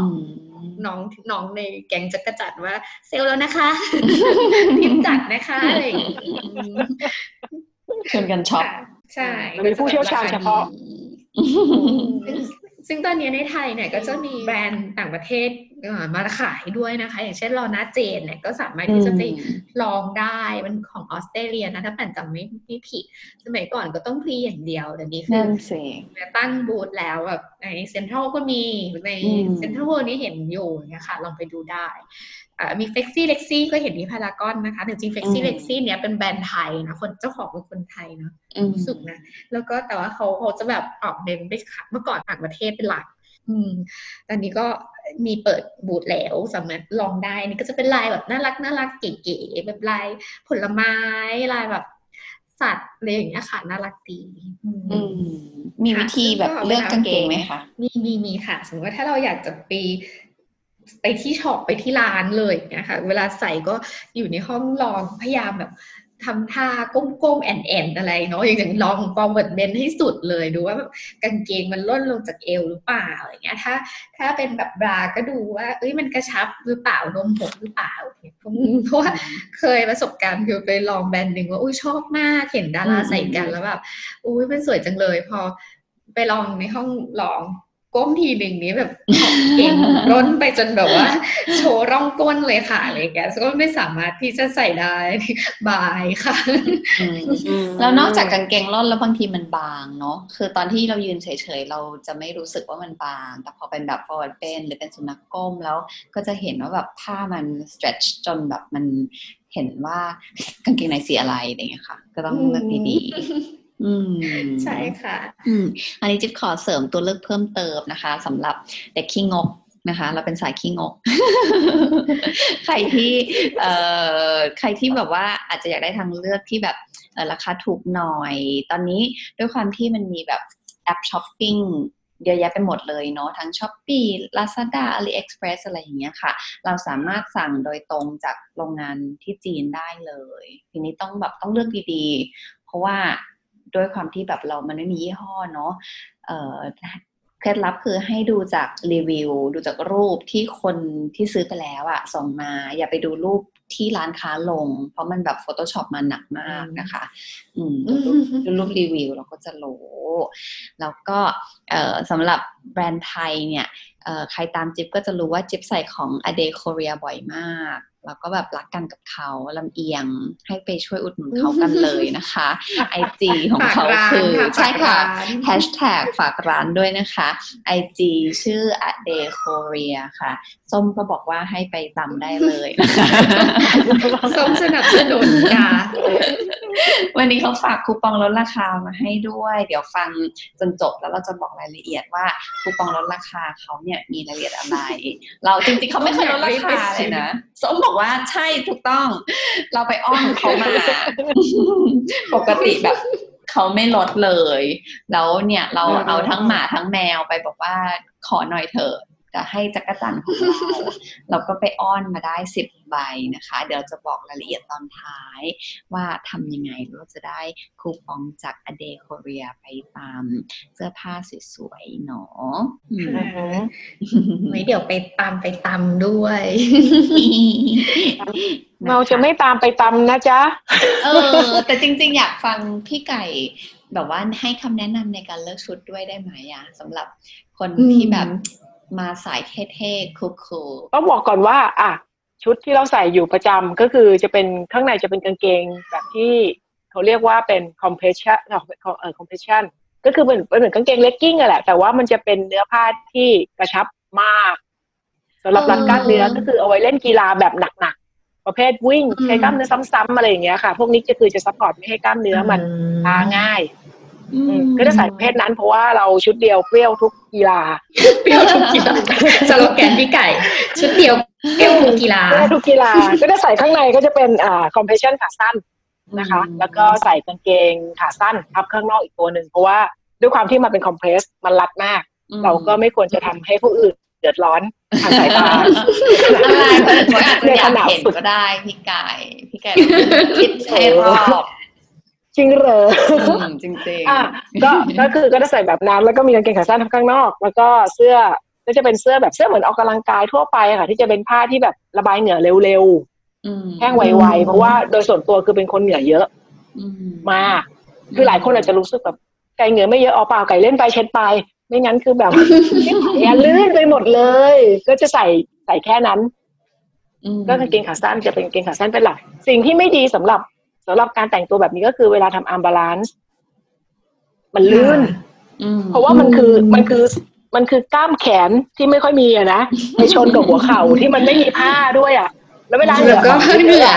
น้องน้องในแก๊งจักรจัดว่า เซลล์แล้วนะคะพิมพ์จัดนะคะอะไรอย่างงี้อืมชวนกัน shop ค่ะใช่มันมีผู้เชี่ยวชาญเฉพาะ ซึ่งซึ่งตอนนี้ในไทยเนี่ยก็จะมีแบรนด์ต่างประเทศเอ่อมาขายด้วยนะคะ อย่างเช่น Lorna Jane เนี่ยก็สามารถที่จะไปลองได้มันของออสเตรเลียนะถ้าแป่นจำไม่ไม่ผิด สมัยก่อนก็ต้อง pre อย่างเดียวแต่นี้คืนั่อนสิตั้งบูธแล้วแบบในเซ็นทรัลก็มีในอืมเซ็นทรัลเวิลด์นี่เห็นอยู่เนี่ยค่ะลองไปดูได้อ่า มี Flexi Lexi ก็เห็นที่พารากอนนะคะแต่จริง Flexi Lexi เนี่ยเป็นแบรนด์ไทยนะคนเจ้าของเป็นคนไทยเนาะอืมรู้สึกนะ แล้วก็แต่ว่าเขาเขาจะแบบออกเน้นไปขายเมื่อก่อนต่างประเทศเป็นหลักอืมตอนนี้ก็มีเปิดบูธแล้วสามารถลองได้นี่ก็จะเป็นลายแบบน่ารักน่ารักเก๋ๆแบบลายผลไม้ลายแบบสัตว์อะไรอย่างเงี้ยค่ะน่ารักดีอืมอืมมีวิธีแบบเลือกกางเกงไหมคะมีมีมีค่ะ สมมติว่าถ้าเราอยากจะไป ไปที่ shop ไปที่ร้านเลยนะคะเวลาใส่ก็อยู่ในห้องลองพยายามแบบทำท่าก้มๆแอ่นแอ่นอะไรเนาะอย่างอย่างลอง forward bend ให้สุดเลยดูว่าแบบกางเกงมันล่นลงจากเอวหรือเปล่าอะไรเงี้ยถ้า ถ้าเป็นแบบบราก็ดูว่า เอ้ยมันกระชับหรือเปล่านมหกหรือเปล่าเนี่ยเพราะว่าเคยประสบการณ์คือไปลองแบรนด์หนึ่งว่าอุ้ยชอบมากเห็นดาราอืมใส่กันแล้วแบบอุ้ยมันสวยจังเลย พอไปลองในห้องลอง ก้มทีหนึ่งนี้แบบเก่งร่นไปจนแบบว่า โชว์ร่องก้นเลยค่ะอะไรอย่างเงี้ยก็ไม่สามารถที่จะใส่ได้บายค่ะอืมแล้วนอกจากกางเกงร่อนแล้วบางทีมันบางเนาะคือตอนที่เรายืนเฉยๆ เราจะไม่รู้สึกว่ามันบาง แต่พอเป็นแบบ forward bend หรือเป็นสุนัขก้มแล้วก็จะเห็นว่าแบบผ้ามัน stretch จนแบบมันเห็นว่ากางเกงในสีอะไรอะไรอย่างเงี้ยค่ะ ก็ต้องเลือกดีๆ อืมใช่ค่ะ อืมอันนี้จิ๊บขอเสริมตัวเลือกเพิ่มเติมนะคะสำหรับเด็กขี้งกนะคะ เราเป็นสายขี้งก ใครที่เอ่อใครที่แบบว่าอาจจะอยากได้ทางเลือกที่แบบเอ่อราคาถูกหน่อย ตอนนี้ด้วยความที่มันมีแบบแอปช้อปปิ้งเยอะแยะไปหมดเลยเนาะทั้ง s h อ p e e Lazada AliExpress อะไรอย่างเงี้ยค่ะ เราสามารถสั่งโดยตรงจากโรงงานที่จีนได้เลย ทีนี้ต้องแบบต้องเลือกดีๆ เพราะว่า ด้วยความที่แบบเรามันไม่มียี่ห้อเนาะเอ่อเคล็ดลับคือให้ดูจากรีวิว ดูจากรูปที่คนที่ซื้อไปแล้วอะส่งมา อย่าไปดูรูปที่ร้านค้าลง เพราะมันแบบ Photoshop มาหนักมากนะคะ อืมดูรูปดูรูปรีวิวเราก็จะรู้แล้วก็เอ่อสำหรับแบรนด์ไทยเนี่ยเอ่อ ใครตามจิ๊บก็จะรู้ว่าจิ๊บใส่ของ a d e Korea บ่อยมากแล้วก็แบบรักกันกับเขาลำเอียงให้ไปช่วยอุดหนุนเขากันเลยนะคะ IG ของเขาฝากร้านคือค่ะใช่ค่ะฝากร้านแฮชแท็กฝากร้านด้วยนะคะ IG ชื่อ a d e Korea ค่ะ ส้มก็บอกว่าให้ไปตามได้เลยนะคะส้มสนับสนุนค่ะวันนี้เขาฝากคูปองลดราคามาให้ด้วย เดี๋ยวฟังจนจบแล้วเราจะบอกรายละเอียดว่าคูปองลดราคาเขาเนี่ยมีรายละเอียดอะไร เราจริงๆเขาไม่เคยลดราคาเลยนะส้มบอกว่าใช่ถูกต้อง เราไปอ้อนเขามา ปกติแบบเขาไม่ลดเลย แล้วเนี่ยเราเอาทั้งหมาทั้งแมวไปบอกว่าขอหน่อยเถอะ จะให้จักรจันทร์ของเราเราก็ไปอ้อนมาได้สิบใบนะคะ เดี๋ยวจะบอกรายละเอียดตอนท้าย ว่าทำยังไงเราจะได้คูปองจาก a d e Korea ไปตามเสื้อผ้าสวยๆเนาะอืมอือหือไว้เดี๋ยวไปตามไปตำด้วยเราจะไม่ตามไปตำนะจ๊ะ เออ แต่จริงๆ อยากฟังพี่ไก่แบบว่าให้คำแนะนำในการเลือกชุดด้วยได้ไหมอะสำหรับคนที่แบบ มาสายเท่ๆคูลต้องบอกก่อนว่า อะ ชุดที่เราใส่อยู่ประจำก็คือจะเป็นข้างในจะเป็นกางเกงแบบที่เขาเรียกว่าเป็น compression เอ่อ compression ก็คือเป็นเป็นเหมือนกางเกงเลกกิ้งอะแหละ แต่ว่ามันจะเป็นเนื้อผ้าที่กระชับมากสำหรับรัดกล้ามเนื้อก็คือเอาไว้เล่นกีฬาแบบหนักๆ ประเภทวิ่งอืมใช้กล้ามเนื้อซ้ำๆอะไรอย่างเงี้ยค่ะ พวกนี้ก็คือจะ support ไม่ให้กล้ามเนื้อมันล้าง่ายๆอืม ก็จะใส่ประเภทนั้นเพราะว่าเราชุดเดียวเปรี้ยวทุกกีฬาเปรี้ยวทุกกีฬาสโลแกนพี่ไก่ ชุดเดียวเปรี้ยวทุกกีฬาเปรี้ยวทุกกีฬาก็จะใส่ข้างในก็จะเป็นอ่า compression ขาสั้นนะคะอืมแล้วก็ใส่กางเกงขาสั้นทับข้างนอกอีกตัวหนึ่งเพราะว่าด้วยความที่มันเป็นคอมเพรสมันรัดมาก เราก็ไม่ควรจะทำให้ผู้อื่นเดือดร้อนทางสายตาอะไรคนอื่นเขาอาจจะอยากเห็นสุดก็ได้พี่ไก่พี่ไก่คิดให้รอบ จริงเหรออืมจริงอะก็ก็คือก็จะใส่แบบนั้นแล้วก็มีกางเกงขาสั้นทับข้างนอก แล้วก็เสื้อก็จะเป็นเสื้อแบบเสื้อเหมือนออกกำลังกายทั่วไปอะค่ะ ที่จะเป็นผ้าที่แบบระบายเหงื่อเร็วๆอืมๆแห้งไวๆเพราะว่าโดยส่วนตัวคือเป็นคนเหงื่อเยอะอืมมากคือหลายคนอาจจะรู้สึกแบบไก่เหงื่อไม่เยอะเอาเปล่าไก่เล่นไปเช็ดไป ไม่งั้นคือแบบไม่ไหวอะลื่นไปหมดเลย ก็จะใส่ใส่แค่นั้นอืมก็กางเกงขาสั้นจะเป็นกางเกงขาสั้นเป็นหลัก สิ่งที่ไม่ดีสำหรับ สำหรับการแต่งตัวแบบนี้ก็คือเวลาทำ arm balance มันลื่นอืมเพราะว่ามันคืออืมมันคือมันคือกล้ามแขนที่ไม่ค่อยมีอะนะไปชนกับหัวเข่าที่มันไม่มีผ้าด้วยอะแล้วเวลาเหงื่แล้อวก็ออกเหงื่อ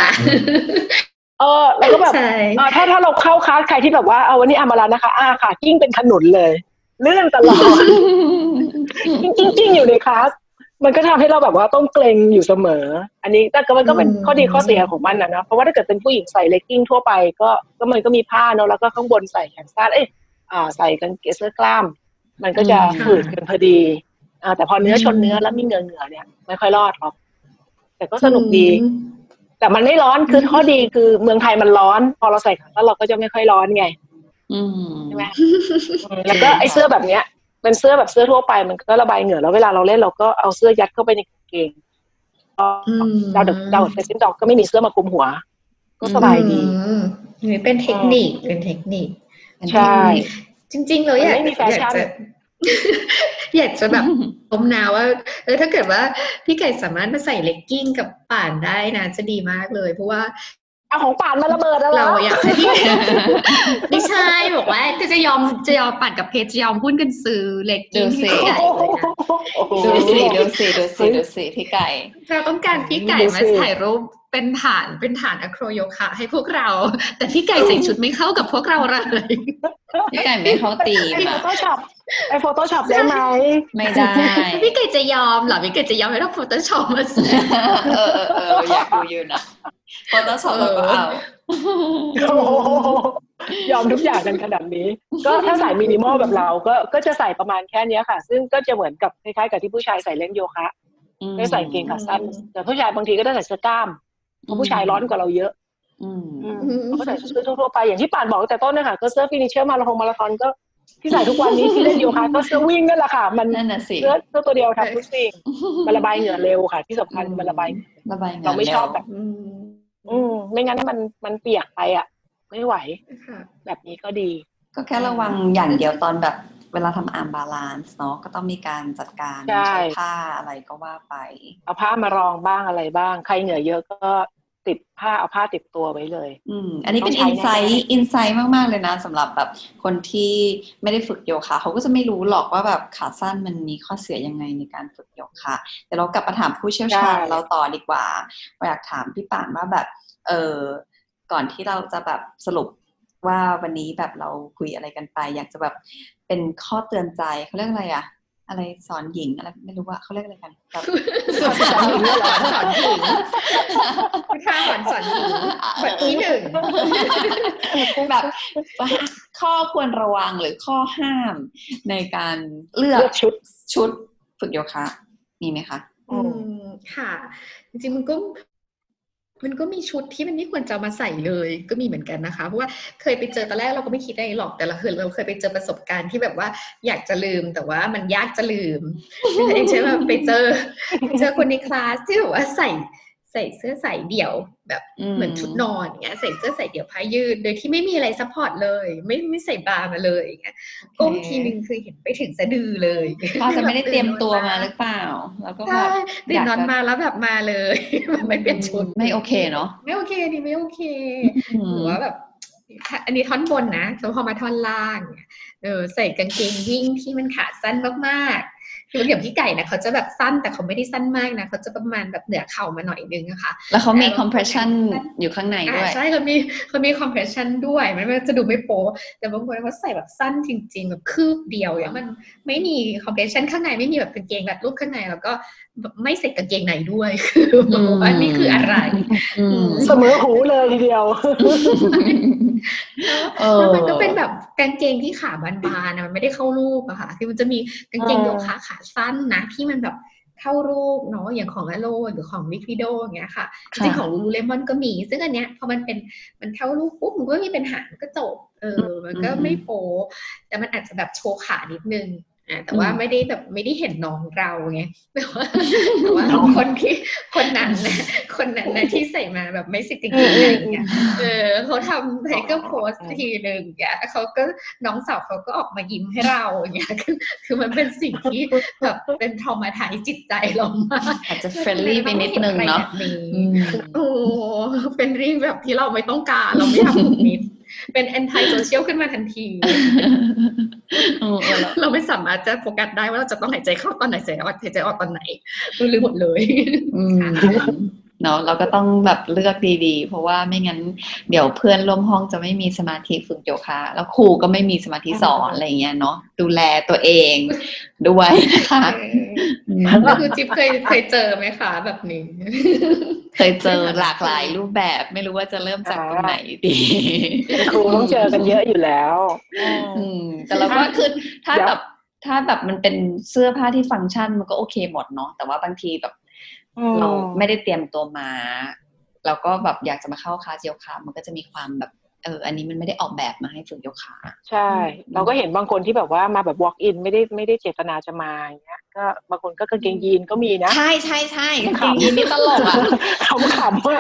เออแล้วก็แบบใช่อ่าถ้าถ้าเราเข้าคลาสใครที่แบบว่าเอาวันนี้อามาลานะคะอ่าค่ะกลิ้งเป็นขนุนเลยเลื่อนตลอดกลิ้งกลิ้งกลิ้งอยู่ในคลาส มันก็ทำให้เราแบบว่าต้องเกร็งอยู่เสมอ อันนี้แต่ก็มันก็เป็นอืมข้อดีข้อเสียของมันนะเนาะเพราะว่าถ้าเกิดเป็นผู้หญิงใส่เลกกิ้งทั่วไปก็ก็มันก็มีผ้าเนาะแล้วก็ข้างบนใส่แขนสั้นเอ้ยอ่าใส่กางเกงเสื้อกล้าม มันก็จะอืมฝืดกันพอดีอ่าแต่พอเนื้อชนเนื้อแล้วมีเหงื่อเหงื่อเนี่ยไม่ค่อยรอดหรอกแต่ก็สนุกดี แต่มันไม่ร้อนคือข้อดีคือเมืองไทยมันร้อน พอเราใส่ขาสั้นเราก็จะไม่ค่อยร้อนไงอืมใช่ไหมอืมแล้วก็ไอ้เสื้อแบบเนี้ย เป็นเสื้อแบบเสื้อทั่วไปมันก็ระบายเหงื่อแล้วเวลาเราเล่นเราก็เอาเสื้อยัดเข้าไปในกางเกงอืม down down facing dog ก็ไม่มีเสื้อมาคลุมหัว ก็สบายดีอืมนี่เป็นเทคนิคเป็นเทคนิคใช่จริง ๆเราอยากมันไม่มีแฟอยากชั่นจะอยากจะแบบชมนะว่าเออถ้าเกิดว่าพี่ไก่สามารถมาใส่เลกกิ้งกับป่านได้นะจะดีมากเลย เพราะว่า เอาของป่านมาระเบิดแล้วเราอยากจะที่ไม่ใช่บอกว่าจะจะยอมจะยอมปัดกับเพจจะยอมหุ้นกันซื้อเลกกิ้งให้พี่ไก่เลยนะดูสิดูสิดูสิดูสิพี่ไก่เราต้องการพี่ไก่มาถ่ายรูปเป็นฐานเป็นฐาน acro โยคะ ให้พวกเรา แต่พี่ไก่ใส่ชุดไม่เข้ากับพวกเราเลยพี่ไก่ไม่เข้าตีมเป็นอะ Photoshop ไอ Photoshop ได้ไหมไม่ได้ พี่เกดจะยอมเหรอพี่เกดจะยอมให้เรา Photoshop มาสิเออเออเอออยากดูอยู่นะ พอต้องสอบเราก็เอาโอ้โหยอมทุกอย่างกันขนาดนี้ ก็ถ้าใส่มินิมอลแบบเรา ก็ก็จะใส่ประมาณแค่เนี้ยค่ะ ซึ่งก็จะเหมือนกับคล้ายๆกับที่ผู้ชายใส่เล่นโยคะได้ใส่กางเกงขาสั้นแต่ผู้ชายบางทีก็ได้ใส่เสื้อกล้ามเพราะผู้ชายร้อนกว่าเราเยอะอืมอืมเขาก็ใส่เสื้อทั่วๆไปอย่างที่ป่านบอกตั้งแต่ต้นนะคะก็เสื้อ finisher มาราธอนมาราธอนก็ที่ใส่ทุกวันนี้ที่เล่นโยคะก็เสื้อวิ่งนั่นแหละค่ะ มันนั่นน่ะสิเสื้อเสื้อตัวเดียวทำทุกสิ่งมันระบายเหงื่อเร็วค่ะ ที่สำคัญมันระบายระบายงานเราไม่ชอบแบบ อืมอืม ไม่งั้นมันมันเปียกไปอะ ไม่ไหวค่ะแบบนี้ก็ดี ก็แค่ระวังอย่างเดียวตอนแบบ เวลาทำ arm balance เนาะก็ต้องมีการจัดการใช่ใช้ผ้าอะไรก็ว่าไป เอาผ้ามารองบ้างอะไรบ้าง ใครเหงื่อเยอะก็ ติดผ้าเอาผ้าติดตัวไว้เลย อืม อันนี้เป็นต้อิองนใช้ไซแน่ต์อินไซต์มาก ๆ เลยนะสำหรับแบบคนที่ไม่ได้ฝึกโยคะเขาก็จะไม่รู้หรอกว่าแบบขาสั้นมันมีข้อเสียยังไงในการฝึกโยคะแต่เรากลับมาถามผู้เชี่ยวชาญเราต่อดีกว่าอยากถามพี่ป่านว่าแบบ เออก่อนที่เราจะแบบสรุปว่าวันนี้แบบเราคุยอะไรกันไป อยากจะแบบเป็นข้อเตือนใจเขาเรียกอะไรอะ อะไรสอนหญิงอะไรไม่รู้ว่าเขาเรียกอะไรกันแบบสอนหญิงเหรอสอนหญิงท่าสอนสอนหญิงบทที่หนึ่งแบบข้อควรระวังหรือข้อห้ามในการเลือกเลือกชุดชุดฝึกโยคะ มีไหมคะอืมอืมค่ะ จริงๆมันก็ มันก็มีชุดที่มันไม่ควรจะเอามาใส่เลยก็มีเหมือนกันนะคะ เพราะว่าเคยไปเจอตอนแรกเราก็ไม่คิดอะไรหรอกแต่เราเคยเราเคยไปเจอประสบการณ์ที่แบบว่าอยากจะลืมแต่ว่ามันยากจะลืมอย่างเช่นแบบไปเจอไปเจอคนในคลาสที่แบบว่าใส่ ใส่เสื้อสายเดี่ยวแบบอืมเหมือนชุดนอนอย่างเงี้ยใส่เสื้อสายเดี่ยวผ้ายืด โดยที่ไม่มีอะไร support เลย ไม่ไม่ใส่บาร์มาเลยอย่างเงี้ยก้มทีนึงคือเห็นไปถึงสะดือเลยเขาจะไม่ได้เตรียมตัวมาหรือเปล่า แล้วก็แบใช่ตื่นนอนอยากจะมาแล้วแบบมาเลยแบบไม่เปลี่ยนชุดไม่โอเคเนาะไม่โอเคดิไม่โอเคอืมหรือว่าแบบอันนี้ท่อนบนนะแต่พอมาท่อนล่างเนี่ยเออใส่กางเกงวิ่งที่มันขาสั้นมากๆ คืออย่างพี่ไก่นะเขาจะแบบสั้นแต่เขาไม่ได้สั้นมากนะเขาจะประมาณแบบเหนือเข่ามาหน่อยนึงอะค่ะ แล้วเขามีแต่เรา compression อยู่ข้างในด้วยอ่าใช่เขามีเขามี compression ด้วย มันจะดูไม่โป๊ะแต่บางคนเขาใส่แบบสั้นจริงๆแบบคืบเดียวอย่างมันไม่มี compression ข้างในไม่มีแบบกางเกงแบบรูปข้างในแล้วก็ไม่ใส่กางเกงในด้วยคือแบบว่านี่คืออะไรอืมเสมอหูเลยทีเดียวเออแล้วมันก็เป็นแบบกางเกงที่ขาบานๆนะมันไม่ได้เข้ารูปอะค่ะ คือมันจะมีกางเกงอ่าโยคะขาสั้นนะที่มันแบบเข้ารูปเนาะอย่างของอโลหรือของวิคิโดอย่างเงี้ยค่ะจค่ะริงๆของลูลูเลมอนก็มี ซึ่งอันเนี้ยพอมันเป็นมันเข้ารูปปุ๊บมันก็ไม่มีปัญหามันก็จบเออมันก็ไม่โป๊แต่มันอาจจะแบบโชว์ขานิดนึงอ่า แต่ว่าไม่ได้แบบไม่ได้เห็นน้องเราไงแต่ว่าแต่ว่าคนที่คนนั้นนะคนนั้นนะที่ใส่มาแบบไม่ใส่กางเกงในเนี่ยเออเขาทำไทเกอร์โพสทีหนึ่งอย่างเงี้ยเขาก็น้องสาวเขาก็ออกมายิ้มให้เราอย่างเงี้ยคือคือมันเป็นสิ่งที่แบบเป็นทอมาทายจิตใจเรามากอาจจะ friendly ไปนิดนึงเนาะแบบนี้อืมโอ้เป็นเรื่องแบบที่เราไม่ต้องการเราไม่ทำแบบนี้ เป็น anti social ขึ้นมาทันทีเออเออแล้วเราไม่สามารถจะโฟกัสได้ว่าเราจะต้องหายใจเข้าตอนไหนหายใจออกหายใจออกตอนไหนเราลืมหมดเลยอืม เนาะเราก็ต้องแบบเลือกดีๆ เพราะว่าไม่งั้นเดี๋ยวเพื่อนร่วมห้องจะไม่มีสมาธิฝึกโยคะแล้วครูก็ไม่มีสมาธิสอนอะไรอย่างเงี้ยเนาะดูแลตัวเองด้วยนะคะอืมก็คือจิ๊บเคยเคยเจอไหมคะแบบนี้ เคยเจอหลากหลายรูปแบบไม่รู้ว่าจะเริ่มจากตรงไหนดีครูต้องเจอกันเยอะอยู่แล้วอืมแต่เราก็คือถ้าเดี๋ยวแบบถ้าแบบมันเป็นเสื้อผ้าที่ฟังก์ชันมันก็โอเคหมดเนาะแต่ว่าบางทีแบบ เราไม่ได้เตรียมตัวมาเราก็แบบอยากจะมาเข้าคลาสโยคะมันก็จะมีความแบบเอออันนี้มันไม่ได้ออกแบบมาให้ฝึกโยคะใช่ เราก็เห็นบางคนที่แบบว่ามาแบบ walk in ไม่ได้ไม่ได้เจตนาจะมาอย่างเงี้ยก็บางคนก็กางเกงยีนก็มีนะ ใช่ใช่ใช่ขำจริงๆนี่ตลกอะขำๆว่า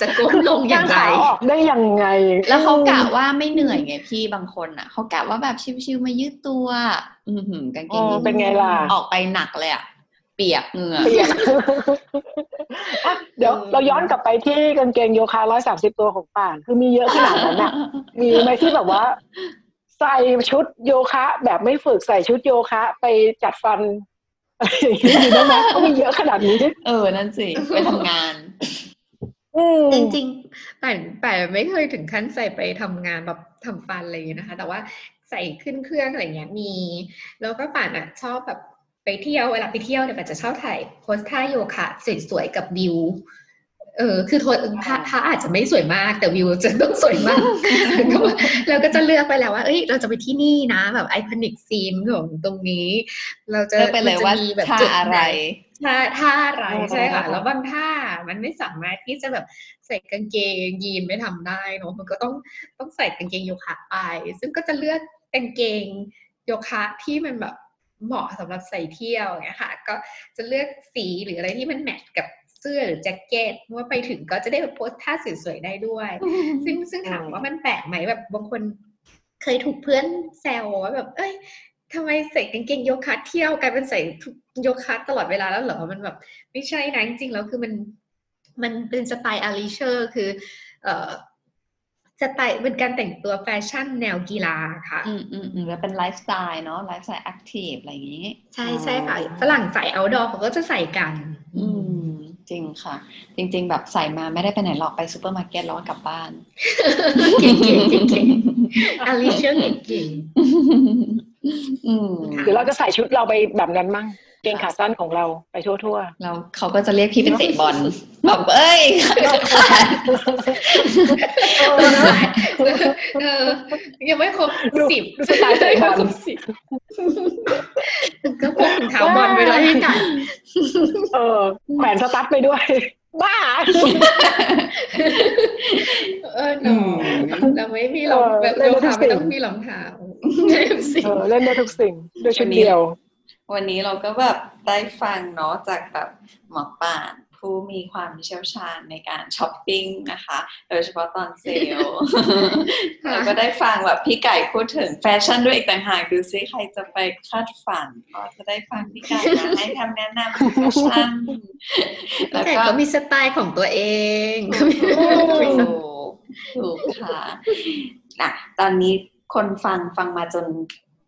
จะก้มลงอย่างไรขาออกได้ยังไง แล้วเขากะว่าไม่เหนื่อยไงพี่บางคนอะเขากะว่าแบบชิวๆมายืดตัว อือหือกางเกอ๋งอยีนเป็นไงล่ะออกไปหนักเลยอะ เปียกเหงื่อเปลี่ยนอะเดี๋ยวเราย้อนกลับไปที่กางเกงโยคะร้อยสามสิบตัวของป่าน คือมีเยอะขนาดนั้นอะมีไหมที่แบบว่า ใส่ชุดโยคะ แบบไม่ฝึกใส่ชุดโยคะ ไปจัดฟันอะไรอย่างนี้มีบ้างไหมก็มีเยอะขนาดนี้ เออ นั่นสิ ไปทำงานอืมจริงๆแต่แต่ไม่เคยถึงขั้นใส่ไปทำงานแบบทำฟันอะไรอย่างเงี้ยนะคะ แต่ว่าใส่ขึ้นเครื่องอะไรเงี้ยมี แล้วก็ป่านอะชอบแบบ ไปเที่ยวเวลาไปเที่ยวเนี่ยป่านจะชอบถ่ายโพสท่าโยคะสวยๆกับวิว เออคือโทนพระพระอาจจะไม่สวยมากแต่วิวจะต้องสวยมากเราก็จะเลือกไปแล้วว่า เอ้ย เราจะไปที่นี่นะ แบบไอคอนิกซีนของตรงนี้ เราจะเลือกไปเลยว่ามันจะมีแบบท่าจุดอะไรหนท่าท่าอะไรอ๋อใช่ค่ะ แล้วบางท่ามันไม่สามารถที่จะแบบใส่กางเกงยีนไม่ทำได้เนอะมันก็ต้องต้องใส่กางเกงโยคะไป ซึ่งก็จะเลือกกางเกงโยคะที่มันแบบ เหมาะสำหรับใส่เที่ยวอย่างเงี้ยค่ะ ก็จะเลือกสีหรืออะไรที่มันแมทช์กับเสื้อหรือแจ็คเก็ตว่าไปถึงก็จะได้แบบโพสท่าสวยๆได้ด้วย ซึ่งซึ่งถามว่ามันแปลกไหมแบบบางคนเคยถูกเพื่อนแซวว่าแบบ เอ้ยทำไมใส่กางเกงโยคะเที่ยวกลายเป็นใส่โยคะตลอดเวลาแล้วเหรอมันแบบ ไม่ใช่นะจริงๆแล้วคือมันมันเป็นสไตล์ athleisure คือ เอ่อ สไตล์เป็นการแต่งตัวแฟชั่นแนวกีฬาค่ะ อืมอืมอืมแล้วเป็นไลฟ์สไตล์เนาะ lifestyle active อะไรอย่างนี้ ใช่ใช่ค่ะ ฝรั่งใส่ outdoor เขาก็จะใส่กัน อืม จริงค่ะ จริง ๆ แบบใส่มาไม่ได้ไปไหนหรอกไปซูเปอร์มาร์เก็ตแล้วก็กลับบ้านเก่งเก่งเก่งเก่งอาริเชอร์เก่งเก่งอืมหรือเราจะใส่ชุดเราไปแบบนั้นมั่ง เกงขาสั้นของเราไปทั่วแล้วเขาก็จะเรียกพี่ไปเตะบอลแบบเอ้ยๆเออนะเออยังไม่ครบดูสิบดูสไตล์เตะบอลยังไม่ครบสิบก็พกถุงเท้าบอลไปเลยให้กันเออแขวนสตั๊ดไปด้วย บ้าเออหนอเราไม่มีรองเออแบบเล่นโยได้ทุคะกสิ่ไม่งต้องมีรองเท้าเออเล่นได้ทุกสิ่งด้วยชุดเดียว วันนี้เราก็แบบได้ฟังเนาะจากแบบหมอป่านผู้มีความเชี่ยวชาญในการช้อปปิ้งนะคะ โดยเฉพาะตอนเซลล์ค่ะเราก็ได้ฟังแบบพี่ไก่พูดถึงแฟชั่นด้วยอีกต่างหากดูซิใครจะไปคาดฝันก็จะได้ฟังพี่ไก่มาให้คำแนะนำแฟชั่นแล้วแต่ก็ก็มีสไตล์ของตัวเองถูกถูกค่ะอะตอนนี้คนฟังฟังมาจน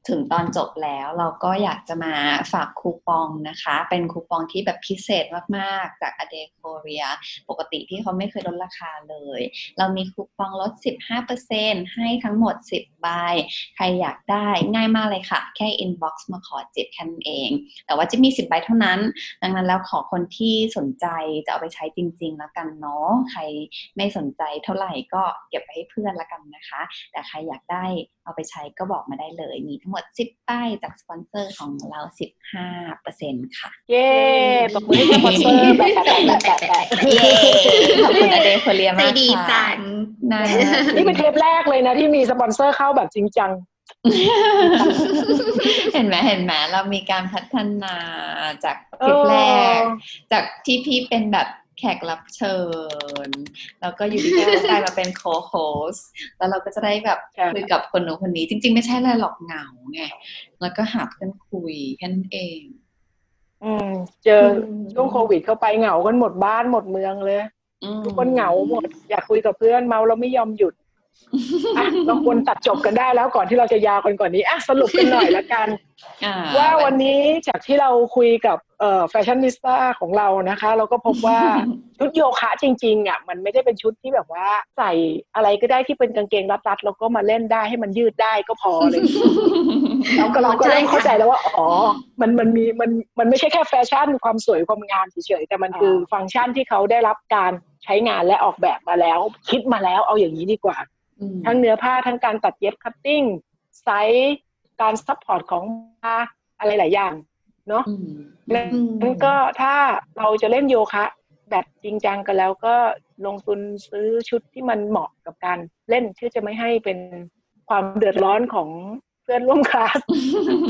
ถึงตอนจบแล้วเราก็อยากจะมาฝากคูปองนะคะ เป็นคูปองที่แบบพิเศษมาก ๆ จาก a d e c o r e a ปกติที่เขาไม่เคยลดราคาเลย เรามีคูปองลด 15%ให้ทั้งหมด 10 ใบ ใครอยากได้ง่ายมากเลยค่ะ แค่ inbox มาขอจิบแค่นั้นเอง แต่ว่าจะมี 10 ใบเท่านั้น ดังนั้นแล้วขอคนที่สนใจจะเอาไปใช้จริง ๆ แล้วกันเนาะ ใครไม่สนใจเท่าไหร่ก็เก็บไว้ให้เพื่อนละกันนะคะ แต่ใครอยากได้เอาไปใช้ก็บอกมาได้เลย มีทั้งหมด10 ป้ายจากสปอนเซอร์ของเรา 15%ค่ะ เย้ตบมือให้สปอนเซอร์แบบแบบแบบแบบแบบเย้ขอบคุณอเดย์โคเรียใจมากดีค่ะจังนะนี่เป็นเทปแรกเลยนะที่มีสปอนเซอร์เข้าแบบจริงจังเห็นไหมเห็นไหมเรามีการพัฒนาจากคลิปแรก จากที่พี่เป็นแบบ แขกรับเชิญ แล้วก็อยู่ดีๆก็กลายมาเป็นโคโฮสแล้วเราก็จะได้แบบใช่คุยกับคนนู้นคนนี้ จริง ๆ ไม่ใช่อะไรหรอกเหงาไงแล้วก็หาเพื่อนคุยแค่นั้นเอง อืม เจอช่วงโควิดเข้าไปเหงากันหมดบ้านหมดเมืองเลยอืมทุกคนเหงาหมด อยากคุยกับเพื่อนเมาแล้วไม่ยอมหยุดอะ เราควรตัดจบกันได้แล้วก่อนที่เราจะยาวกันกว่อนนี้อะสรุปกันหน่อยละกันอ่ว่าวันนี้จากที่เราคุยกับเอ่อแฟชั่นนิสต้าของเรานะคะ เราก็พบว่าชุดโยคะจริงๆอะมันไม่ได้เป็นชุดที่แบบว่าใส่อะไรก็ได้ที่เป็นกางเกงรัดๆแล้วก็มาเล่นได้ให้มันยืดได้ก็พอเลยเราก็เราก็เริ่มเข้าใจแล้วว่าอ๋อมันมันมีมันมันไม่ใช่แค่แฟชั่นความสวยความงามเฉยๆแต่มันคือฟังก์ชันที่เขาได้รับการใช้งานและออกแบบมาแล้ว คิดมาแล้วเอาอย่างนี้ดีกว่าอืม ทั้งเนื้อผ้าทั้งการตัดเย็บ cutting ไซส์การ support ของผ้าอะไรหลายอย่าง เนาะอืมแล้วงั้นก็ถ้าเราจะเล่นโยคะ แบบจริงจังกันแล้วก็ลงทุนซื้อชุดที่มันเหมาะกับการเล่นที่จะไม่ให้เป็นความเดือดร้อนของเพื่อนร่วมคลาส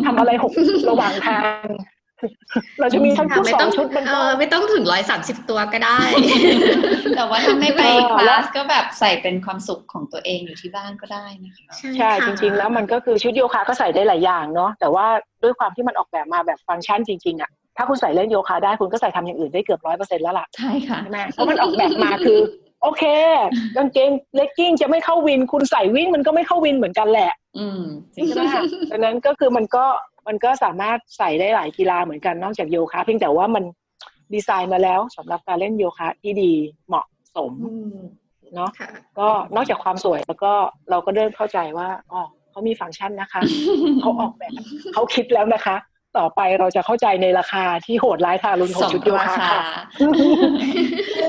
ทำอะไรหกระหว่างทาง เราจะมีทั้งชุดไม่สอต้องงชุดมันเอก็อไม่ต้องถึงร้อยสามสิบตัวก็ได้ แต่ว่าถ้าไม่ไปเออคแล้ลาวสก็แบบใส่เป็นความสุขของตัวเองอยู่ที่บ้านก็ได้นะคะใช่จริง ๆ แล้วมันก็คือชุดโยคะก็ใส่ได้หลายอย่างเนาะแต่ว่าด้วยความที่มันออกแบบมาแบบฟังก์ชันจริงๆอะถ้าคุณใส่เล่นโยคะได้คุณก็ใส่ทำอย่างอื่นได้เกือบร้อยเปอร์เซ็นต์แล้วล่ะใช่ค่ะใช่ไหมเพราะมันออกแบบมาคือ โอเคกางเกงเลกกิ้งจะไม่เข้าวิน คุณใส่วิ่งมันก็ไม่เข้าวินเหมือนกันแหละ อืมจริงใช่ไหมดังนั้นก็คือมันก็ มันก็สามารถใส่ได้หลายกีฬาเหมือนกันนอกจากโยคะ เพียงแต่ว่ามันดีไซน์มาแล้วสำหรับการเล่นโยคะที่ดีเหมาะสมอืมเนาะค่ะก็นอกจากความสวยแล้วก็เราก็เริ่มเข้าใจว่าอ๋อเขามีฟังก์ชันนะคะ เขาออกแบบเขาคิดแล้วนะคะ ต่อไปเราจะเข้าใจในราคาที่โหดร้ายทารุณของสมชุดโยราคะคาค่ะ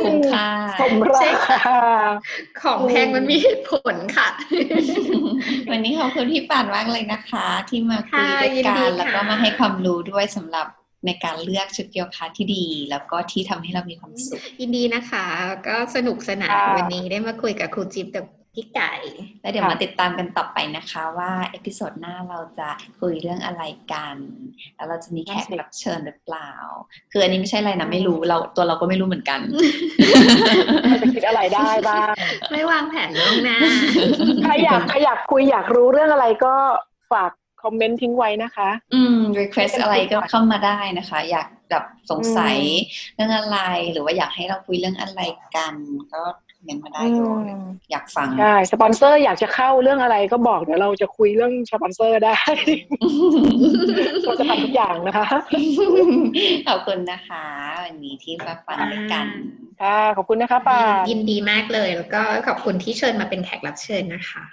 คุ้มค่าสมราคาของแพงมันมีเหตุผลค่ะ วันนี้ขอบคุณพี่ป่านมากเลยนะคะ ที่มาคุยค่ะด้วยกันยินดีนค่ะแล้วก็มาให้ความรู้ด้วยสำหรับในการเลือกชุดโยคะที่ดี แล้วก็ที่ทำให้เรามีความสุข ยินดีนะคะ ก็สนุกสนานค่ะวันนี้ได้มาคุยกับครูจิ๊บกับ พี่ไก่ แล้วเดี๋ยวค่ะมาติดตามกันต่อไปนะคะว่า episode หน้าเราจะคุยเรื่องอะไรกัน แล้วเราจะมีแขกรับเชิญหรือเปล่า คืออันนี้ไม่ใช่อะไรนะไม่รู้เราตัวเราก็ไม่รู้เหมือนกันเราจะคิดอะไรได้บ้างไม่วางแผนล่วงหน้าใครอยากใครอยากคุยอยากรู้เรื่องอะไรก็ฝาก comment ทิ้งไว้นะคะ อืม request อะไรก็เข้ามาได้นะคะ อยากแบบสงสัยเรื่องอะไร หรือว่าอยากให้เราคุยเรื่องอะไรกัน ก็ comment มาได้เลยอยากฟังใช่สปอนเซอร์อยากจะเข้าเรื่องอะไรก็บอกเดี๋ยวเราจะคุยเรื่องสปอนเซอร์ได้เราจะทำทุกอย่างนะคะขอบคุณนะคะวันนี้ที่มาฟังด้วยกันค่ะขอบคุณนะคะป่านยินดีมากเลย แล้วก็ขอบคุณที่เชิญมาเป็นแขกรับเชิญนะคะ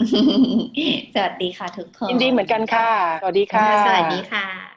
สวัสดีค่ะทุกคนยินดีเหมือนกันค่ะ สวัสดีค่ะ สวัสดีค่ะ